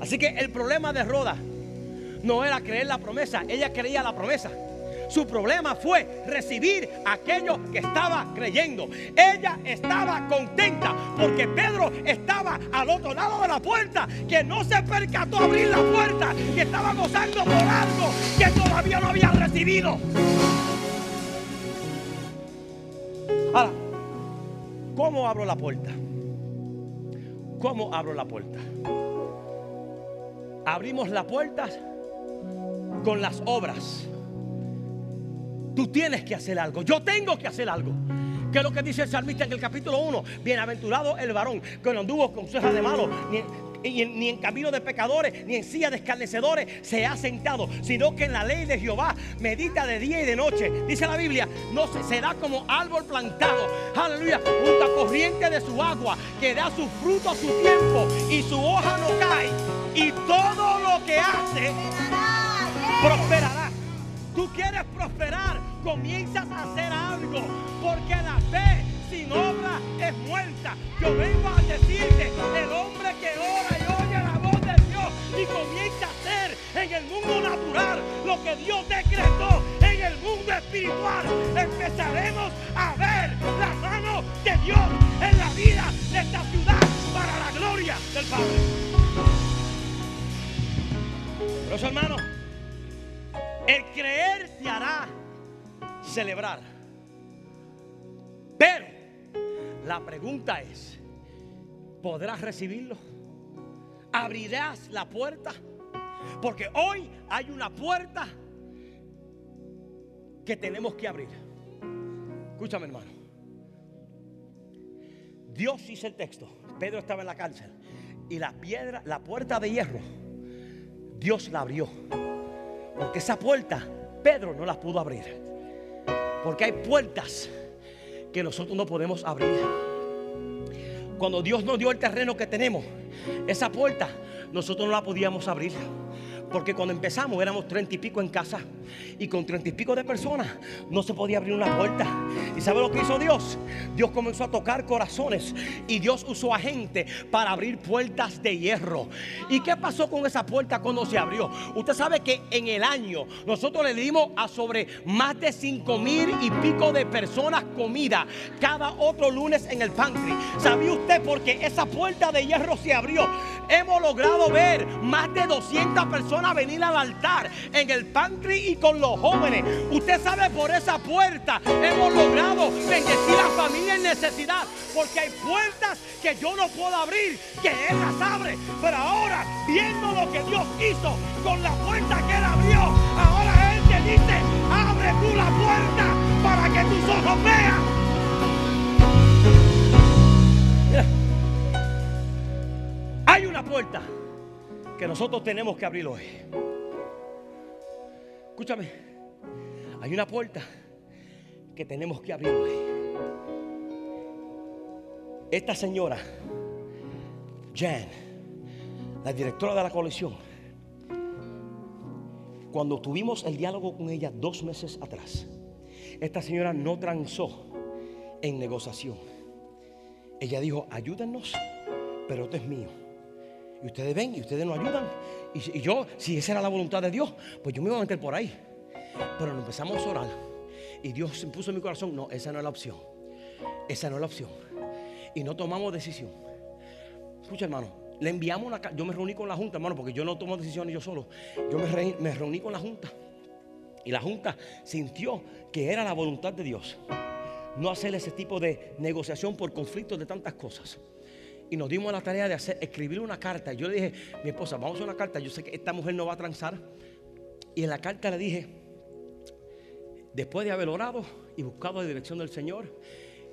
Así que el problema de Roda no era creer la promesa, ella creía la promesa. Su problema fue recibir aquello que estaba creyendo. Ella estaba contenta porque Pedro estaba al otro lado de la puerta, que no se percató abrir la puerta, que estaba gozando por algo que todavía no había recibido. Ahora, ¿cómo abro la puerta? ¿Cómo abro la puerta? Abrimos la puerta con las obras. Tú tienes que hacer algo. Yo tengo que hacer algo. ¿Qué es lo que dice el salmista en el capítulo 1? Bienaventurado el varón que no anduvo con cejas de malo, ni, ni, en camino de pecadores, ni en silla de escarnecedores se ha sentado, sino que en la ley de Jehová medita de día y de noche. Dice la Biblia, no se, será como árbol plantado, aleluya, junto a corriente de su agua, que da su fruto a su tiempo y su hoja no cae. Y todo lo que hace prosperará. Tú quieres prosperar, comienzas a hacer algo, porque la fe sin obra es muerta. Yo vengo a decirte, el hombre que ora y oye la voz de Dios y comienza a hacer en el mundo natural lo que Dios decretó en el mundo espiritual, empezaremos a ver la mano de Dios en la vida de esta ciudad para la gloria del Padre. Pero hermanos, el creer te hará celebrar. Pero la pregunta es, ¿podrás recibirlo? ¿Abrirás la puerta? Porque hoy hay una puerta que tenemos que abrir. Escúchame hermano. Dios hizo el texto. Pedro estaba en la cárcel. Y la piedra, la puerta de hierro, Dios la abrió. Porque esa puerta, Pedro no la pudo abrir. Porque hay puertas que nosotros no podemos abrir. Cuando Dios nos dio el terreno que tenemos, esa puerta nosotros no la podíamos abrir. Porque cuando empezamos éramos treinta y pico en casa. Y con treinta y pico de personas no se podía abrir una puerta. ¿Y sabe lo que hizo Dios? Dios comenzó a tocar corazones. Y Dios usó a gente para abrir puertas de hierro. ¿Y qué pasó con esa puerta cuando se abrió? Usted sabe que en el año nosotros le dimos a sobre más de cinco mil y pico de personas comida cada otro lunes en el pantry. ¿Sabía usted por qué esa puerta de hierro se abrió? Hemos logrado ver más de 200 personas venir al altar en el pantry y con los jóvenes. Usted sabe por esa puerta hemos logrado bendecir a familia en necesidad. Porque hay puertas que yo no puedo abrir, que Él las abre. Pero ahora, viendo lo que Dios hizo con la puerta que Él abrió, ahora Él te dice, abre tú la puerta para que tus ojos vean. una puerta que nosotros tenemos que abrir hoy. Escúchame, hay una puerta que tenemos que abrir hoy. Esta señora, Jan, la directora de la colección, cuando tuvimos el diálogo con ella dos meses atrás, esta señora no transó en negociación. Ella dijo, ayúdennos, pero esto es mío. Y ustedes ven y ustedes nos ayudan. Y, yo, si esa era la voluntad de Dios, pues yo me iba a meter por ahí. Pero nos empezamos a orar. Y Dios puso en mi corazón, no, esa no es la opción. Esa no es la opción. Y no tomamos decisión. Escucha, hermano, le enviamos una Yo me reuní con la Junta, hermano, porque yo no tomo decisiones yo solo. Yo me, me reuní con la Junta. Y la Junta sintió que era la voluntad de Dios. No hacer ese tipo de negociación por conflictos de tantas cosas y nos dimos la tarea de hacer, escribir una carta. Yo le dije, mi esposa, vamos a una carta. Yo sé que esta mujer no va a transar. Y en la carta le dije, después de haber orado y buscado la dirección del Señor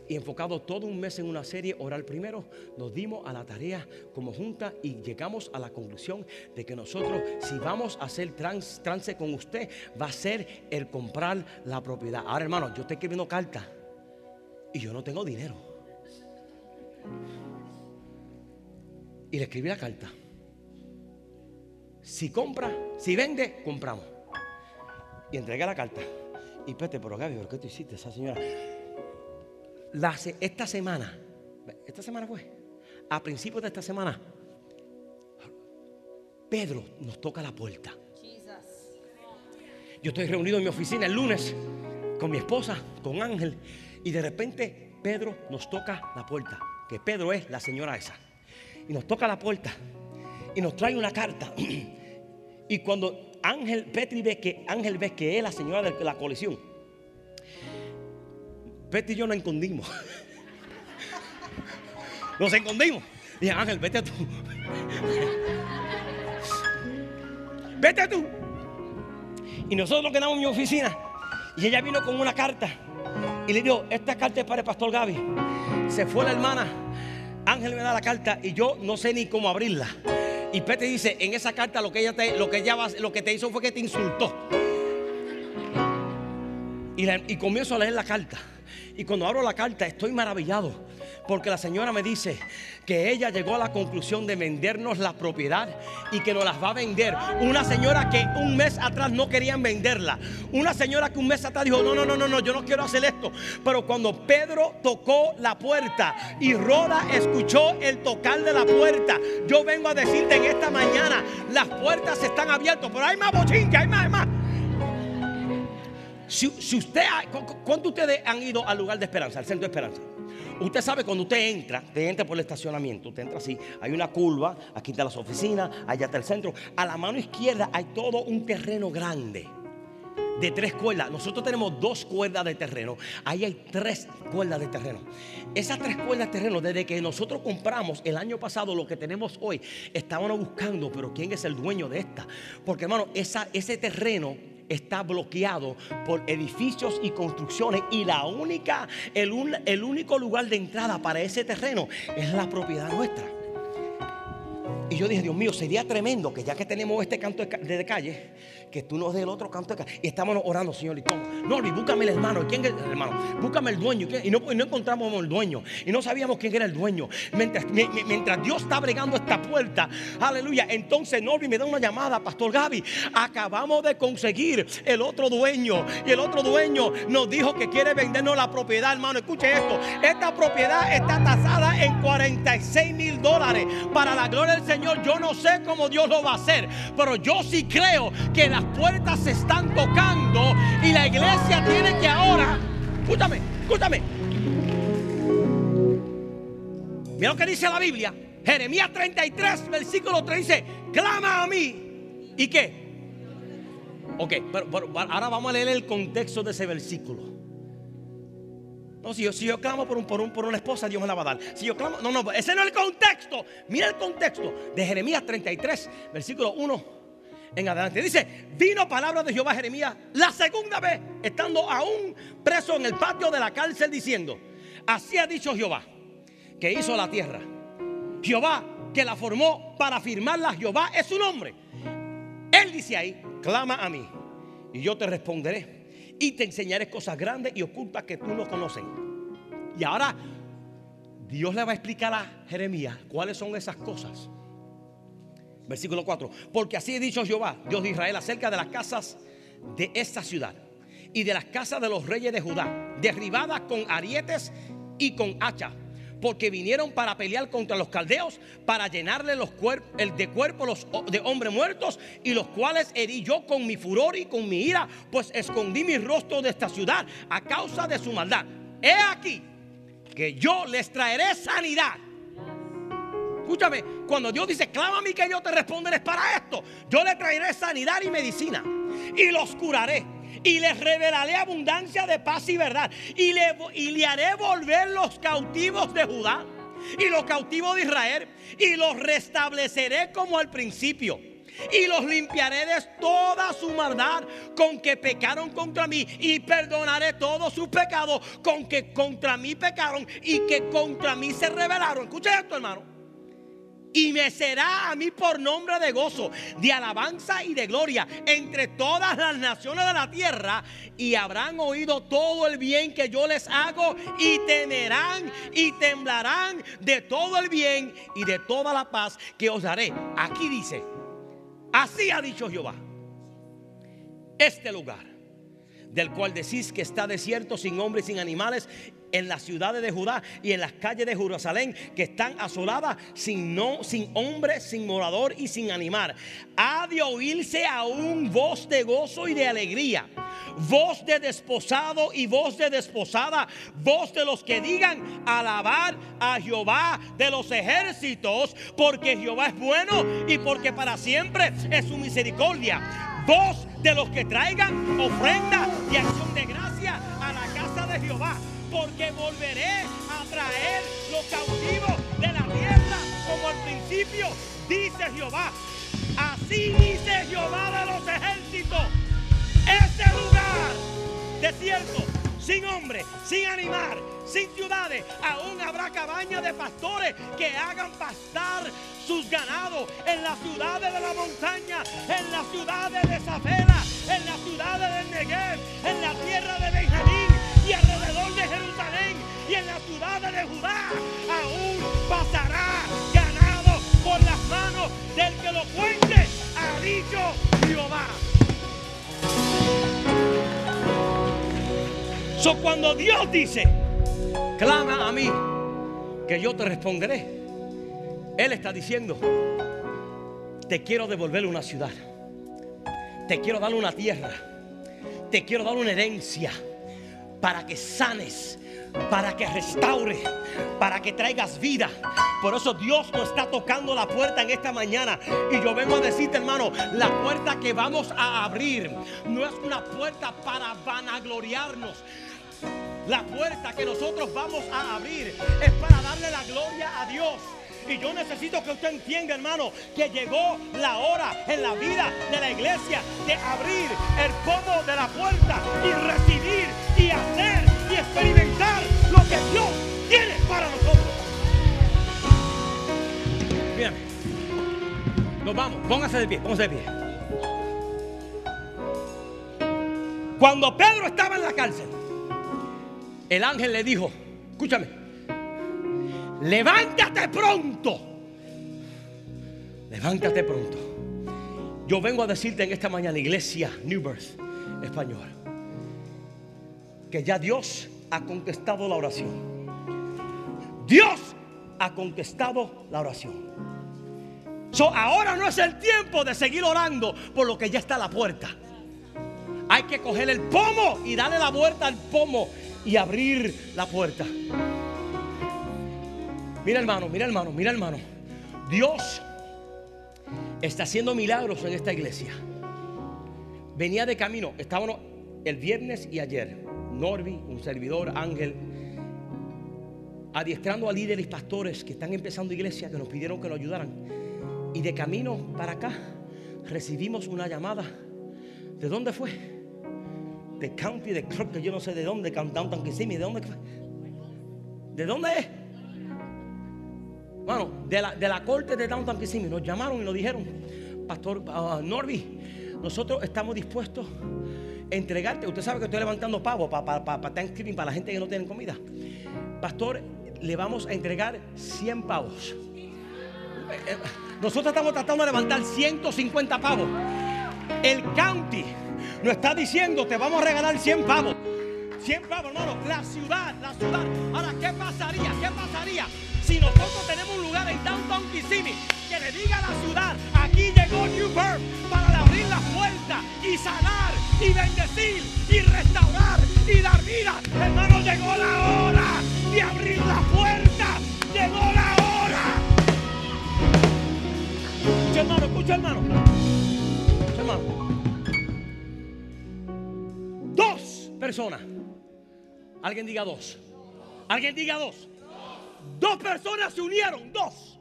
y enfocado todo un mes en una serie, orar primero, nos dimos a la tarea como junta y llegamos a la conclusión de que nosotros, si vamos a hacer trans, trance con usted, va a ser el comprar la propiedad. Ahora, hermano, yo estoy escribiendo carta y yo no tengo dinero. Y le escribí la carta. Si compra, si vende, compramos. Y entregué la carta. Y pete, pero Gaby, ¿por qué tú hiciste esa señora? esta semana, esta semana fue, a principios de esta semana, Pedro nos toca la puerta. Yo estoy reunido en mi oficina el lunes con mi esposa, con Ángel, y de repente Pedro nos toca la puerta, que Pedro es la señora esa y nos toca la puerta y nos trae una carta. Y cuando Ángel Petri ve que Ángel ve que es la señora de la colección, Petri y yo nos escondimos. Nos escondimos. Dije, Ángel, vete tú. Vete tú. Y nosotros quedamos en mi oficina. Y ella vino con una carta. Y le dijo, esta carta es para el pastor Gaby. Se fue la hermana Ángel me da la carta y yo no sé ni cómo abrirla. Y Pete dice, en esa carta lo que ella te, lo que ella lo que te hizo fue que te insultó. Y y comienzo a leer la carta. Y cuando abro la carta estoy maravillado. Porque la señora me dice que ella llegó a la conclusión de vendernos la propiedad y que nos las va a vender. Una señora que un mes atrás no querían venderla. Una señora que un mes atrás dijo, no, no, no, no, no, yo no quiero hacer esto. Pero cuando Pedro tocó la puerta y Roda escuchó el tocar de la puerta, yo vengo a decirte en esta mañana, las puertas están abiertas, pero hay más bochinche, hay más, hay más. Si, si usted, ha- cu- cu- ¿cuántos de ustedes han ido al lugar de esperanza, al centro de esperanza? Usted sabe cuando usted entra, usted entra por el estacionamiento, usted entra así, hay una curva, aquí están las oficinas, allá está el centro. A la mano izquierda hay todo un terreno grande de tres cuerdas. Nosotros tenemos dos cuerdas de terreno. Ahí hay tres cuerdas de terreno. Esas tres cuerdas de terreno, desde que nosotros compramos el año pasado lo que tenemos hoy, estábamos buscando, pero ¿quién es el dueño de esta? Porque hermano, ese terreno está bloqueado por edificios y construcciones y la única, el, un- el único lugar de entrada para ese terreno es la propiedad nuestra. Y yo dije, Dios mío, sería tremendo que ya que tenemos este canto de, ca- de calle, que tú nos des el otro canto de calle. Y estábamos orando, Señor, y. No, Luis, búscame el hermano. ¿Y ¿Quién es el hermano? Búscame el dueño. ¿Y no, encontramos el dueño. Y no sabíamos quién era el dueño. Mientras, mi- mi- mientras Dios está bregando esta puerta, aleluya. Entonces Norby me da una llamada, Pastor Gaby. Acabamos de conseguir el otro dueño. Y el otro dueño nos dijo que quiere vendernos la propiedad, hermano. Escuche esto. Esta propiedad está tasada en 46 mil dólares. Para la gloria del Señor, yo no sé cómo Dios lo va a hacer. Pero yo sí creo que las puertas se están tocando y la iglesia tiene que ahora. Escúchame, escúchame. Mira lo que dice la Biblia. Jeremías 33, versículo 3 dice, clama a mí. ¿Y qué? Ok, pero ahora vamos a leer el contexto de ese versículo. No, si yo, si yo clamo por, un, por, un, por una esposa, Dios me la va a dar. Si yo clamo, no, no, ese no es el contexto. Mira el contexto de Jeremías 33, versículo 1 en adelante. Dice, vino palabra de Jehová Jeremías la segunda vez, estando aún preso en el patio de la cárcel, diciendo, así ha dicho Jehová, que hizo la tierra. Jehová, que la formó para firmarla, Jehová es su nombre. Él dice ahí, clama a mí y yo te responderé y te enseñaré cosas grandes y ocultas que tú no conoces. Y ahora Dios le va a explicar a Jeremías cuáles son esas cosas. Versículo 4. Porque así ha dicho Jehová, Dios de Israel, acerca de las casas de esta ciudad y de las casas de los reyes de Judá, derribadas con arietes y con hacha, porque vinieron para pelear contra los caldeos, para llenarle los cuerpos, el de cuerpo los de hombres muertos, y los cuales herí yo con mi furor y con mi ira, pues escondí mi rostro de esta ciudad a causa de su maldad. He aquí que yo les traeré sanidad. Escúchame, cuando Dios dice, clama a mí que yo te responderé es para esto. Yo le traeré sanidad y medicina. Y los curaré. Y les revelaré abundancia de paz y verdad. Y le, y le haré volver los cautivos de Judá. Y los cautivos de Israel. Y los restableceré como al principio. Y los limpiaré de toda su maldad con que pecaron contra mí. Y perdonaré todos sus pecados con que contra mí pecaron y que contra mí se rebelaron. Escucha esto, hermano y me será a mí por nombre de gozo, de alabanza y de gloria entre todas las naciones de la tierra y habrán oído todo el bien que yo les hago y temerán y temblarán de todo el bien y de toda la paz que os daré. Aquí dice, así ha dicho Jehová, este lugar del cual decís que está desierto sin hombres sin animales en las ciudades de Judá y en las calles de Jerusalén que están asoladas sin, no, sin hombre, sin morador y sin animal. Ha de oírse aún voz de gozo y de alegría, voz de desposado y voz de desposada, voz de los que digan alabar a Jehová de los ejércitos, porque Jehová es bueno y porque para siempre es su misericordia. Voz de los que traigan ofrenda y acción de gracia a la casa de Jehová porque volveré a traer los cautivos de la tierra como al principio, dice Jehová. Así dice Jehová de los ejércitos. Este lugar desierto, sin hombre, sin animal, sin ciudades, aún habrá cabañas de pastores que hagan pastar sus ganados en las ciudades de la montaña, en las ciudades de Zafela, en las ciudades del Negev, en la tierra de Benjamín y alrededor y en las ciudades de Judá, aún pasará ganado por las manos del que lo cuente, ha dicho Jehová. So, cuando Dios dice, clama a mí, que yo te responderé. Él está diciendo, te quiero devolver una ciudad. Te quiero dar una tierra. Te quiero dar una herencia para que sanes, para que restaure, para que traigas vida. Por eso Dios nos está tocando la puerta en esta mañana. Y yo vengo a decirte, hermano, la puerta que vamos a abrir no es una puerta para vanagloriarnos. La puerta que nosotros vamos a abrir es para darle la gloria a Dios. Y yo necesito que usted entienda, hermano, que llegó la hora en la vida de la iglesia de abrir el pomo de la puerta y recibir y hacer experimentar lo que Dios tiene para nosotros. Mírame. Nos vamos. Póngase de pie. Póngase de pie. Cuando Pedro estaba en la cárcel, el ángel le dijo, escúchame, levántate pronto. Levántate pronto. Yo vengo a decirte en esta mañana, iglesia New Birth Español, que ya Dios ha contestado la oración. Dios ha contestado la oración. So, ahora no es el tiempo de seguir orando por lo que ya está a la puerta. Hay que coger el pomo y darle la vuelta al pomo y abrir la puerta. Mira hermano, mira hermano, mira hermano. Dios está haciendo milagros en esta iglesia. Venía de camino, estábamos el viernes y ayer. Norby, un servidor, Ángel, adiestrando a líderes pastores que están empezando iglesia, que nos pidieron que nos ayudaran. Y de camino para acá recibimos una llamada. ¿De dónde fue? De County, de que yo no sé de dónde, Downtown Kissimmee, ¿de dónde fue? ¿De dónde es? Bueno, de la, de la corte de Downtown Kissimmee nos llamaron y nos dijeron, Pastor uh, Norby, nosotros estamos dispuestos entregarte. Usted sabe que estoy levantando pavo para para para Thanksgiving, para la gente que no tiene comida. Pastor, le vamos a entregar 100 pavos. Nosotros estamos tratando de levantar 150 pavos. El county nos está diciendo, te vamos a regalar 100 pavos. 100 pavos, hermano. La ciudad, la ciudad. Ahora, ¿qué pasaría? ¿Qué pasaría si nosotros tenemos un lugar en Downtown Kissimmee que le diga a la ciudad, aquí llegó New Birth para puerta y sanar y bendecir y restaurar y dar vida? Hermano, llegó la hora de abrir la puerta. Llegó la hora. Escucha, hermano, escucha, hermano. Escucha, hermano. Dos personas. Alguien diga dos. Alguien diga dos. Dos personas se unieron. Dos.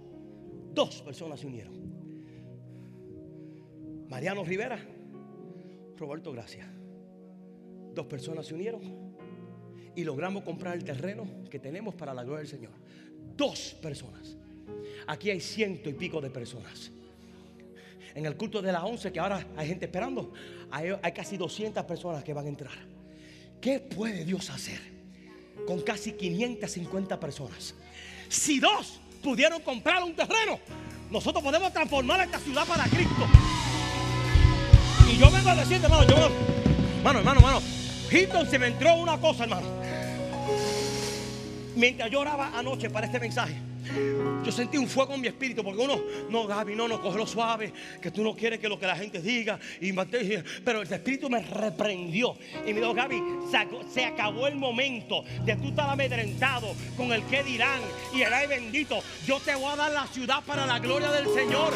Dos personas se unieron. Mariano Rivera, Roberto Gracia. Dos personas se unieron y logramos comprar el terreno que tenemos para la gloria del Señor. Dos personas. Aquí hay ciento y pico de personas. En el culto de las once, que ahora hay gente esperando, hay, hay casi 200 personas que van a entrar. ¿Qué puede Dios hacer con casi 550 personas? Si dos pudieron comprar un terreno, nosotros podemos transformar esta ciudad para Cristo. Y yo vengo a decirte, hermano, yo, hermano, hermano, hermano, Hilton se me entró una cosa, hermano. Mientras yo oraba anoche para este mensaje, yo sentí un fuego en mi espíritu porque uno, no, Gaby, no, no, cógelo suave, que tú no quieres que lo que la gente diga. Y, pero el espíritu me reprendió y me dijo, Gaby, se, acabó el momento de tú estar amedrentado con el que dirán y el ay bendito. Yo te voy a dar la ciudad para la gloria del Señor.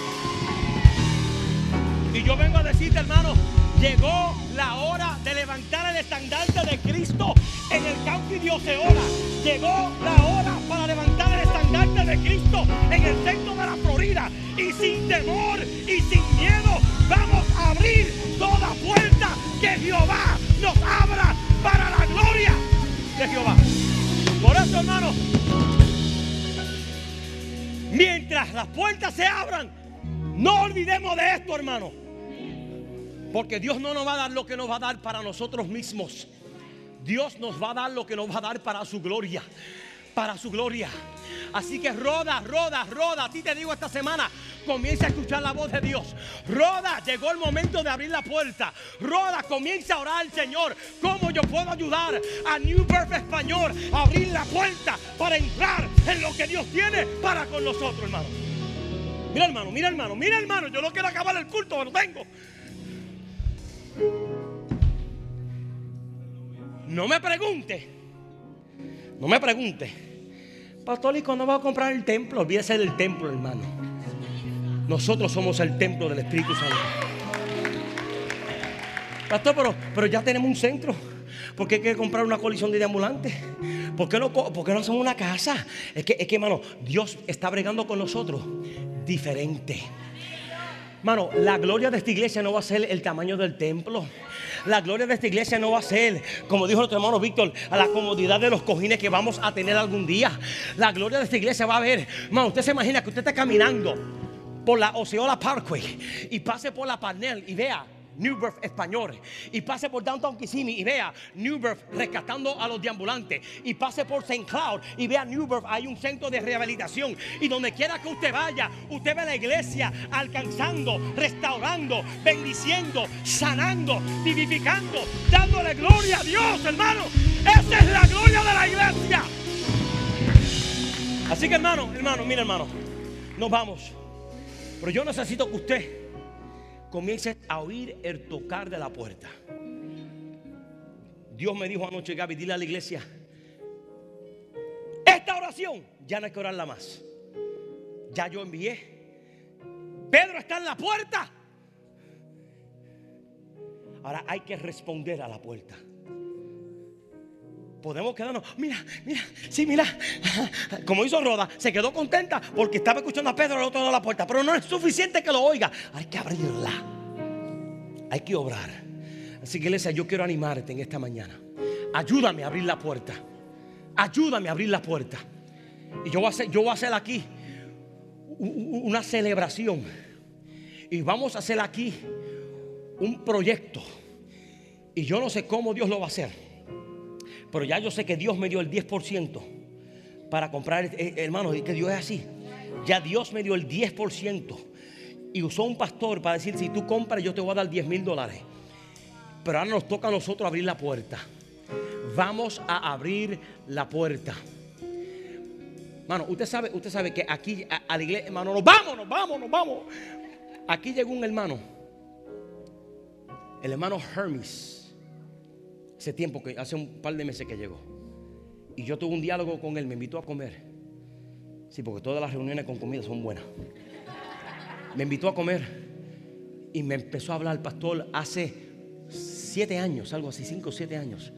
Y yo vengo a decirte, hermano, llegó la hora de levantar el estandarte de Cristo en el county de Oceola. Llegó la hora para levantar el estandarte de Cristo en el centro de la Florida. Y sin temor y sin miedo vamos a abrir toda puerta que Jehová nos abra para la gloria de Jehová. Por eso, hermano, mientras las puertas se abran, no olvidemos de esto, hermano. Porque Dios no nos va a dar lo que nos va a dar para nosotros mismos. Dios nos va a dar lo que nos va a dar para su gloria. Para su gloria. Así que roda, roda, roda. A ti te digo esta semana, comienza a escuchar la voz de Dios. Roda, llegó el momento de abrir la puerta. Roda, comienza a orar al Señor. ¿Cómo yo puedo ayudar a New Birth Español a abrir la puerta para entrar en lo que Dios tiene para con nosotros, hermano? Mira, hermano, mira, hermano, mira, hermano. Yo no quiero acabar el culto, pero tengo. No me pregunte. No me pregunte. Pastor, ¿y cuándo va a comprar el templo? Olvídese del templo, hermano. Nosotros somos el templo del Espíritu Santo. Pastor, pero, pero ya tenemos un centro. ¿Por qué hay que comprar una colisión de ambulantes? ¿Por qué, no, ¿Por qué no hacemos una casa? Es que, es que, hermano, Dios está bregando con nosotros diferente. Hermano, la gloria de esta iglesia no va a ser el tamaño del templo. La gloria de esta iglesia no va a ser, como dijo nuestro hermano Víctor, a la comodidad de los cojines que vamos a tener algún día. La gloria de esta iglesia va a ver, hermano, usted se imagina que usted está caminando por la Oceola Parkway y pase por la panel y vea New Birth Español. Y pase por Downtown Kissimmee y vea New Birth rescatando a los deambulantes. Y pase por St. Cloud y vea New Birth. Hay un centro de rehabilitación. Y donde quiera que usted vaya, usted ve la iglesia alcanzando, restaurando, bendiciendo, sanando, vivificando, dándole gloria a Dios, hermano. Esa es la gloria de la iglesia. Así que hermano, hermano, mira hermano, nos vamos. Pero yo necesito que usted comiences a oír el tocar de la puerta. Dios me dijo anoche, Gaby, dile a la iglesia, esta oración ya no hay que orarla más. Ya yo envié. Pedro está en la puerta. Ahora hay que responder a la puerta. Podemos quedarnos, mira, mira, sí, mira. Como hizo Roda, se quedó contenta porque estaba escuchando a Pedro al otro lado de la puerta. Pero no es suficiente que lo oiga, hay que abrirla. Hay que obrar. Así que iglesia, yo quiero animarte en esta mañana. Ayúdame a abrir la puerta. Ayúdame a abrir la puerta. Y yo voy a hacer, yo voy a hacer aquí una celebración. Y vamos a hacer aquí un proyecto. Y yo no sé cómo Dios lo va a hacer. Pero ya yo sé que Dios me dio el 10% para comprar, eh, hermanos, que Dios es así. Ya Dios me dio el 10% y usó un pastor para decir, si tú compras yo te voy a dar 10 mil dólares. Pero ahora nos toca a nosotros abrir la puerta. Vamos a abrir la puerta. Mano, usted sabe, usted sabe que aquí a, la iglesia, hermano, nos vamos, nos vamos, vamos. Aquí llegó un hermano, el hermano Hermes, hace tiempo que, hace un par de meses que llegó. Y yo tuve un diálogo con él, me invitó a comer. Sí, porque todas las reuniones con comida son buenas me invitó a comer y me empezó a hablar, pastor, hace siete años, algo así, cinco o siete años.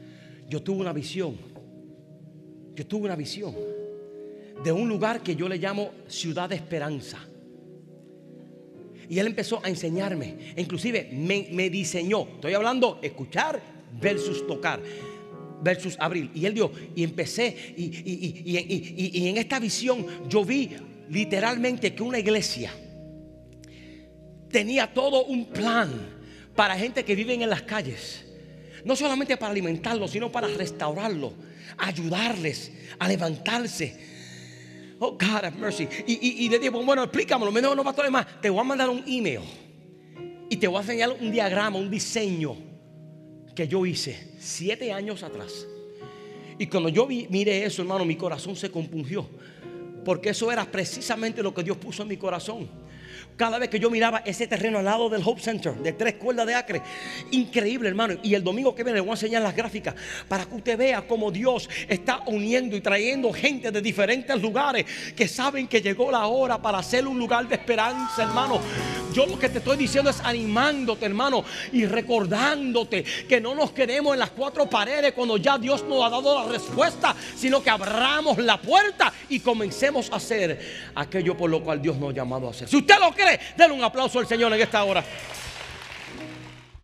Yo tuve una visión. Yo tuve una visión de un lugar que yo le llamo Ciudad de Esperanza. Y él empezó a enseñarme, inclusive me, diseñó. Estoy hablando escuchar versus tocar versus abrir. Y él dio, y empecé, y, y, en esta visión yo vi literalmente que una iglesia tenía todo un plan para gente que vive en las calles. No solamente para alimentarlos, sino para restaurarlos, ayudarles a levantarse. Oh, God have mercy. Y, y, le digo, bueno, explícamelo. No, no, pastor, más. Te voy a mandar un email. Y te voy a enseñar un diagrama, un diseño que yo hice siete años atrás. Y cuando yo vi, miré eso, hermano, mi corazón se compungió. Porque eso era precisamente lo que Dios puso en mi corazón cada vez que yo miraba ese terreno al lado del Hope Center, de tres cuerdas de acre. Increíble, hermano. Y el domingo que viene le voy a enseñar las gráficas para que usted vea cómo Dios está uniendo y trayendo gente de diferentes lugares que saben que llegó la hora para hacer un lugar de esperanza, hermano. Yo lo que te estoy diciendo es animándote, hermano, y recordándote que no nos quedemos en las cuatro paredes cuando ya Dios nos ha dado la respuesta, sino que abramos la puerta y comencemos a hacer aquello por lo cual Dios nos ha llamado a hacer. Si usted lo cree, denle un aplauso al Señor en esta hora.